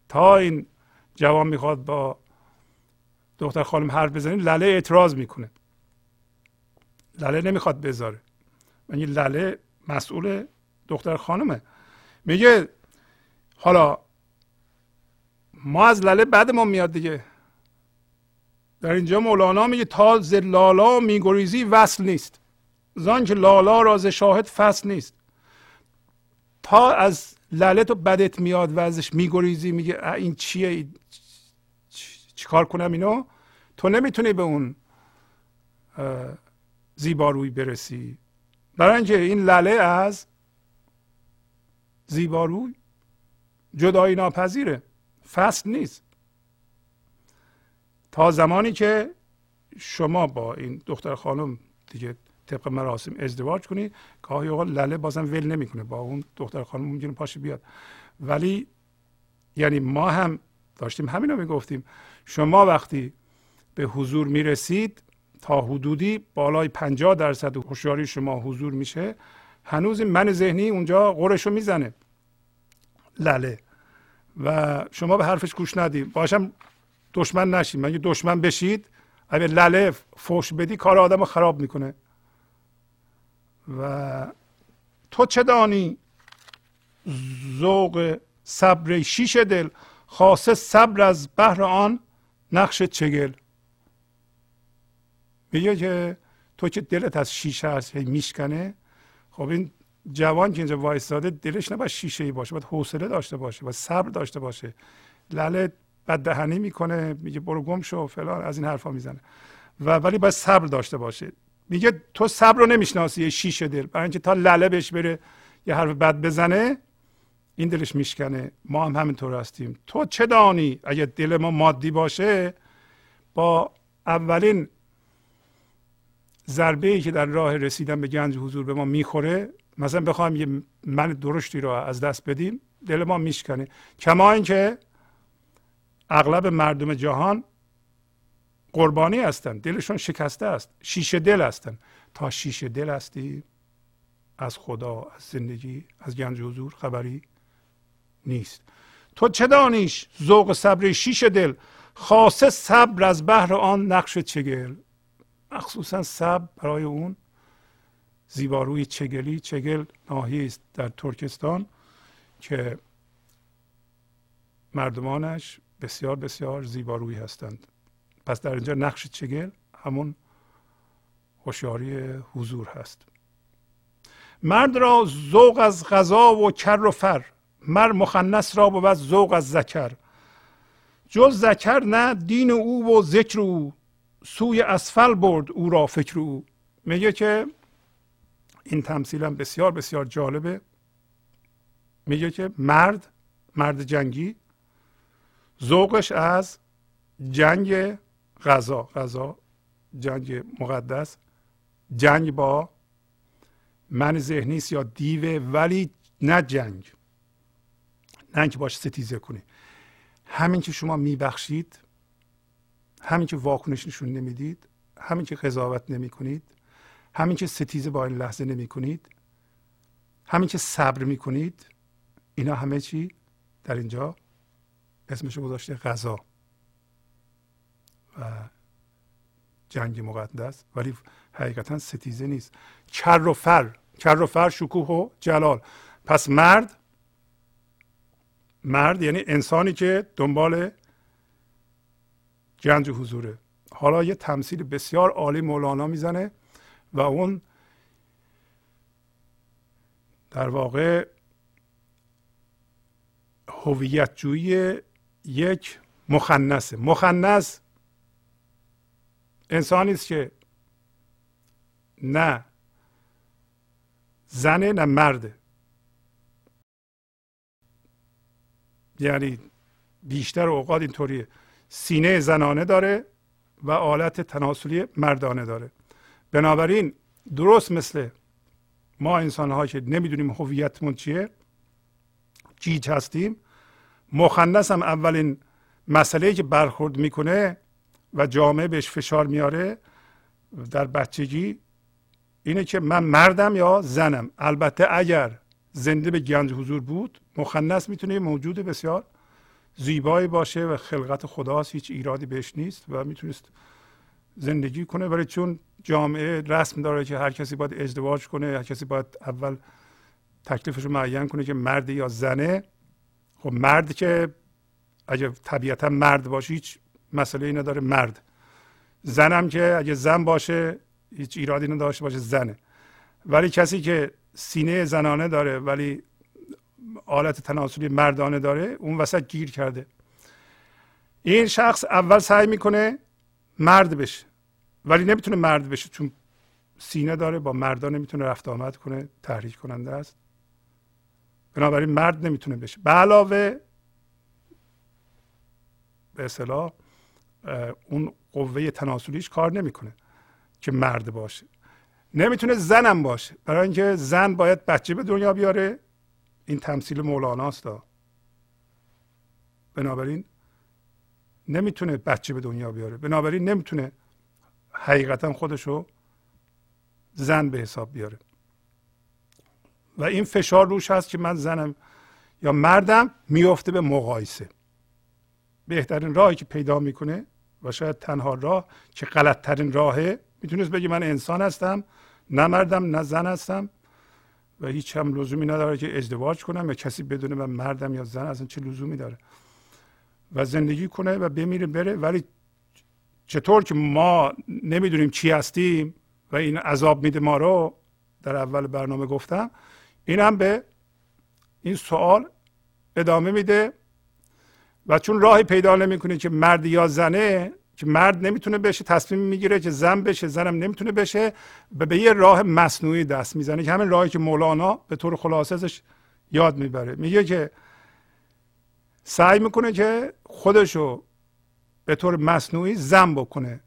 تا این جوان می‌خواد با دختر خانم حرف بزنه لله اعتراض می‌کنه. لله نمی‌خواد بذاره. یعنی لله مسئول دختر خانمه. میگه حالا ما از لله بعد ما میاد دیگه. در اینجا مولانا میگه تا ز لالا میگریزی وصل نیست. زان که لالا را ز شاهد فصل نیست. تا از لله تو بدت میاد و ازش میگریزی میگه این چیه؟ چیکار کنم اینو؟ تو نمی‌تونی به اون زیباروی برسی. برای اینکه این لله از زیباروی جدایی ناپذیره. فصل نیست. تا زمانی که شما با این دختر خانم دیگه طبق مراسم ازدواج کنید گاهی اوقات لله بازم ول نمی‌کنه با اون دختر خانم ممکنه پاشه بیاد. ولی یعنی ما هم داشتیم همین می‌گفتیم. شما وقتی به حضور می‌رسید تا حدودی بالای 50 درصد هوشیاری شما حضور میشه. هنوز من ذهنی اونجا قرش رو می‌زنه. لله. و شما به حرفش گوش ندید باشم دشمن نشید مگه دشمن بشید؟ اگه لله فوش بدی کار آدم رو خراب می‌کنه. و تو چه دانی؟ ذوق صبر شیش دل خاصه صبر از بهر آن نقش چگل. میگه که تو که دلت از شیشه هست میشکنه. خب این جوان که اینجا وایستاده دلش نباید شیشه ای باشه باید حوصله داشته باشه باید صبر داشته باشه. لله بد دهنی می‌کنه میگه برو گم شو فلان از این حرفا می‌زنه. و ولی باید صبر داشته باشه. میگه تو صبر رو نمی‌شناسی شیشه دل. برای اینکه تا لله بهش بره یه حرف بد بزنه این دلش میشکنه. ما هم همینطور هستیم. تو چه دانی؟ اگه دل ما مادی باشه با اولین ضربه ای که در راه رسیدن به گنج حضور به ما می‌خوره مثلا بخوایم یه من درشتی رو از دست بدیم دل ما میشکنه. کما اینکه اغلب مردم جهان قربانی هستن دلشون شکسته است. شیشه دل هستن. تا شیشه دل هستی از خدا از زندگی از گنج حضور خبری نیست. تو چه دانیش؟ ذوق صبر شیش دل. خاصه صبر از بهر آن نقش چگل. مخصوصا صبر برای اون زیباروی چگلی. چگل ناحیه است در ترکستان که مردمانش بسیار بسیار زیبارویی هستند. پس در اینجا نقش چگل همون هوشیاری حضور هست. مرد را ذوق از غذا و کر و فر مر مخنس را بود ذوق از ذکر. جز ذکر نه دین او و ذکر او. سوی اسفل برد او را فکر او. میگه که این تمثیل بسیار بسیار جالبه. میگه که مرد مرد جنگی ذوقش از جنگ غذا غذا جنگ مقدس جنگ با من ذهنی یا دیوه ولی نه جنگ. نه اینکه باش ستیزه کنی. همین که شما میبخشید همین که واکنش نشون نمی‌دید همین که قضاوت نمی کنید همین که ستیزه با این لحظه نمی کنید همین که صبر می کنید اینا همه چی در اینجا اسمش گذاشته غذا. جنگ مقدس ولی حقیقتا ستیزه نیست. کر و فر کر و فر شکوه و جلال. پس مرد مرد یعنی انسانی که دنبال گنج حضوره. حالا یه تمثیل بسیار عالی مولانا می‌زنه و اون در واقع هویت یک مخنثه. مخنث انسانی است که نه زنه نه مرده یعنی بیشتر اوقات اینطوریه سینه زنانه داره و آلت تناسلی مردانه داره. بنابراین درست مثل ما انسان که نمی‌دونیم هویتمون چیه جیج هستیم. مخنث هم اولین مسئله که برخورد می‌کنه و جامعه بهش فشار میاره در بچگی اینه که من مردم یا زنم. البته اگر زنده به گنج حضور بود مخنث می‌تونه موجود بسیار زیبایی باشه و خلقت خداست هیچ ایرادی بهش نیست و می‌تونست زندگی کنه. ولی چون جامعه رسم داره که هر کسی باید ازدواج کنه هر کسی باید اول تکلیفش رو معین کنه که مرد یا زنه خب مرد که اگه طبیعتا مرد باشه هیچ مسئله ای نداره مرد. زنم که اگه زن باشه هیچ ایرادی نداشته باشه زنه. ولی کسی که سینه زنانه داره ولی آلت تناسلی مردانه داره اون وسط گیر کرده. این شخص اول سعی می‌کنه مرد بشه ولی نمی‌تونه مرد بشه چون سینه داره با مردان نمی‌تونه رفت آمد کنه تحریک کننده است. بنابراین مرد نمی‌تونه بشه. به علاوه به اصطلاح اون قوه تناسلیش کار نمی‌کنه که مرد باشه. نمی‌تونه زنم باشه. برای اینکه زن باید بچه به دنیا بیاره. این تمثیل مولاناست بنابراین نمی‌تونه بچه به دنیا بیاره. بنابراین نمی‌تونه حقیقتا خودشو زن به حساب بیاره. و این فشار روش هست که من زنم یا مردم میفته به مقایسه. بهترین راهی که پیدا می‌کنه و شاید تنها راه که غلط ترین راهه. می‌تونست بگه من انسان هستم نه مردم نه زن هستم و هیچ هم لزومی نداره که ازدواج کنم یا کسی بدونه من مردم یا زن اصلا چه لزومی داره. و زندگی کنه و بمیره بره. ولی چطور که ما نمی‌دونیم چی هستیم و این عذاب میده ما رو در اول برنامه گفتم این هم به این سوال ادامه میده. و چون راهی پیدا نمی‌کنه که مرد یا زنه که مرد نمی‌تونه بشه تصمیم می‌گیره که زن بشه زنم نمی‌تونه بشه و به یه راه مصنوعی دست می‌زنه که همین راهی که مولانا به طور خلاصه ازش یاد می‌بره. میگه که سعی می‌کنه که خودشو به طور مصنوعی زن بکنه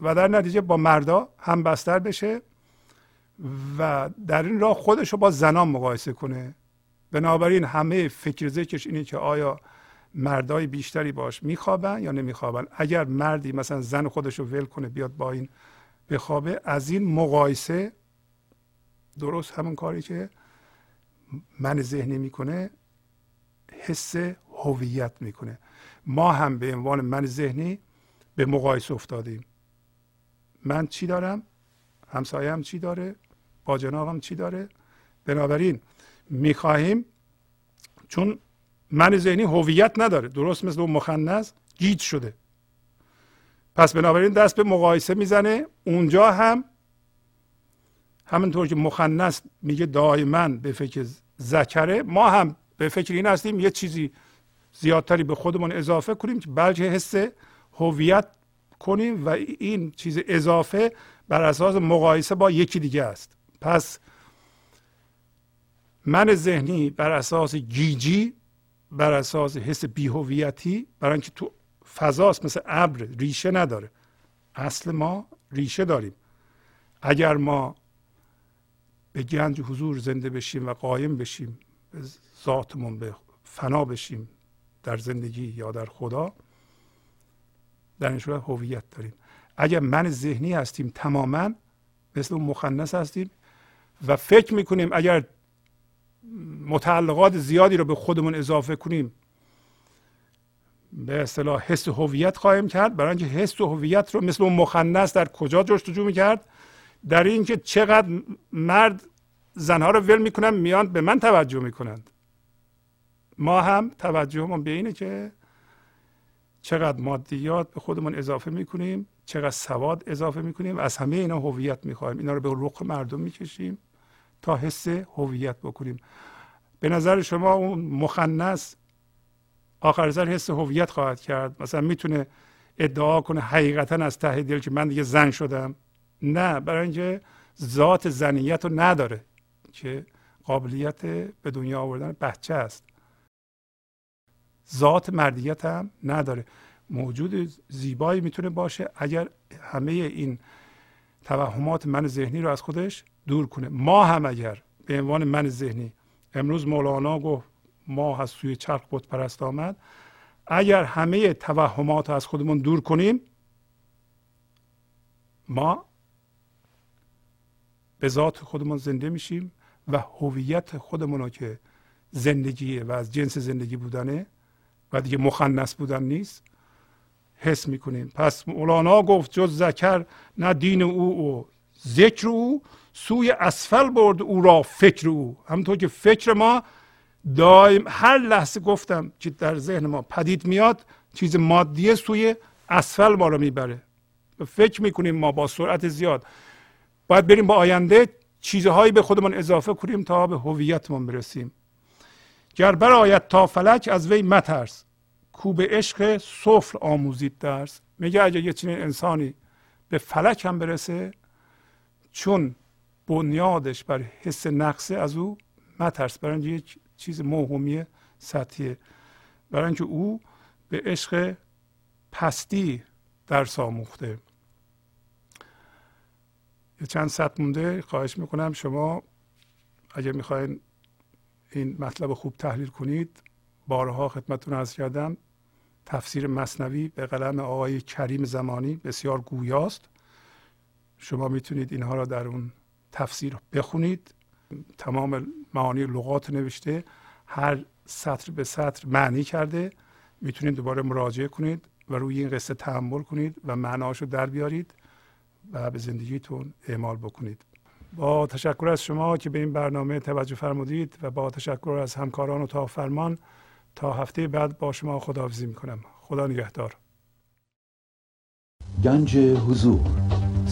و در نتیجه با مردا هم بستر بشه و در این راه خودش رو با زنان مقایسه کنه. بنابراین همه فکر ذکرش اینه که آیا مردای بیشتری باش میخوابن یا نمیخوابن؟ اگر مردی مثلا زن خودش رو ول کنه بیاد با این بخوابه از این مقایسه درست همون کاری که من ذهنی می‌کنه حس هویت می‌کنه. ما هم به عنوان من ذهنی به مقایسه افتادیم. من چی دارم؟ همسایم چی داره؟ با جنابم چی داره؟ بنابراین می‌خواهیم چون من ذهنی هویت نداره. درست مثل اون مخنث گیج شده. پس بنابراین دست به مقایسه می‌زنه. اونجا هم همونطور که مخنث میگه دائما به فکر ذکره ما هم به فکر این هستیم یه چیزی زیادتری به خودمون اضافه کنیم که بلکه حس هویت کنیم و این چیز اضافه بر اساس مقایسه با یکی دیگه است. پس من ذهنی بر اساس گیجی بر اساس حس بیهویتی برای اینکه تو فضاست مثل ابر ریشه نداره. اصل ما ریشه داریم. اگر ما به گنج حضور زنده بشیم و قایم بشیم به ذاتمون به فنا بشیم در زندگی یا در خدا در این صورت هویت داریم. اگر من ذهنی هستیم تماما مثل اون هستیم و فکر می‌کنیم اگر متعلقات زیادی رو به خودمون اضافه کنیم. به اصطلاح حس هویت خواهیم کرد. برای اینکه حس هویت رو مثل اون مخنث در کجا جستجو می‌کرد؟ در اینکه چقدر مرد زنها رو ول می‌کنن میان به من توجه می‌کنند. ما هم توجهمون به اینه که چقدر مادیات به خودمون اضافه می‌کنیم چقدر سواد اضافه می‌کنیم از همه اینا هویت می‌خوایم. اینا رو به رخ مردم می‌کشیم. تا حس هویت بکنیم. به نظر شما اون مخنث آخر سر حس هویت خواهد کرد؟ مثلا می‌تونه ادعا کنه حقیقتا از ته دل که من دیگه زن شدم؟ نه برای اینکه ذات زنیت رو نداره که قابلیت به دنیا آوردن بچه است. ذات مردیت هم نداره. موجود زیبایی می‌تونه باشه اگر همه این توهمات من ذهنی رو از خودش دور کنه. ما هم اگر به عنوان من ذهنی امروز مولانا گفت ما از سوی چرخ بود پرست آمد. اگر همه توهمات از خودمون دور کنیم ما به ذات خودمون زنده میشیم و هویت خودمون که زندگیه و از جنس زندگی بودنه و دیگه مخنث بودن نیست حس می‌کنیم. پس مولانا گفت جز ذکر نه دین او و ذکر او سوی اسفل برد او را فکر او. همونطور که فکر ما دائم هر لحظه گفتم که در ذهن ما پدید میاد چیز مادیه سوی اسفل ما رو می‌بره فکر می‌کنیم ما با سرعت زیاد. باید بریم با آینده چیزهایی به خودمون اضافه کنیم تا به هویتمون برسیم. گر برآید تا فلک از وی مترس. کو به عشق سفل آموزید درس. میگه اگه یه چنین انسانی به فلک هم برسه چون بنیادش بر حس نقصه از او مترس برای اینکه یک چیز موهومی سطحیه. برای اینکه او به عشق پستی درس آموخته. یه چند سطح مونده خواهش می‌کنم شما اگه می‌خواین این مطلب خوب تحلیل کنید بارها خدمتتون عرض کردم. تفسیر مصنوی به قلم آقای کریم زمانی بسیار گویاست. شما می‌تونید اینها را در اون تفسیر بخونید. تمام معانی لغات نوشته هر سطر به سطر معنی کرده. می‌تونید دوباره مراجعه کنید و روی این قصه تحمل کنید و معناشو در بیارید و به زندگیتون اعمال بکنید. با تشکر از شما که به این برنامه توجه فرمودید و با تشکر از همکاران و تا فرمان تا هفته بعد با شما خداحافظی می‌کنم. خدا نگهدار. گنج حضور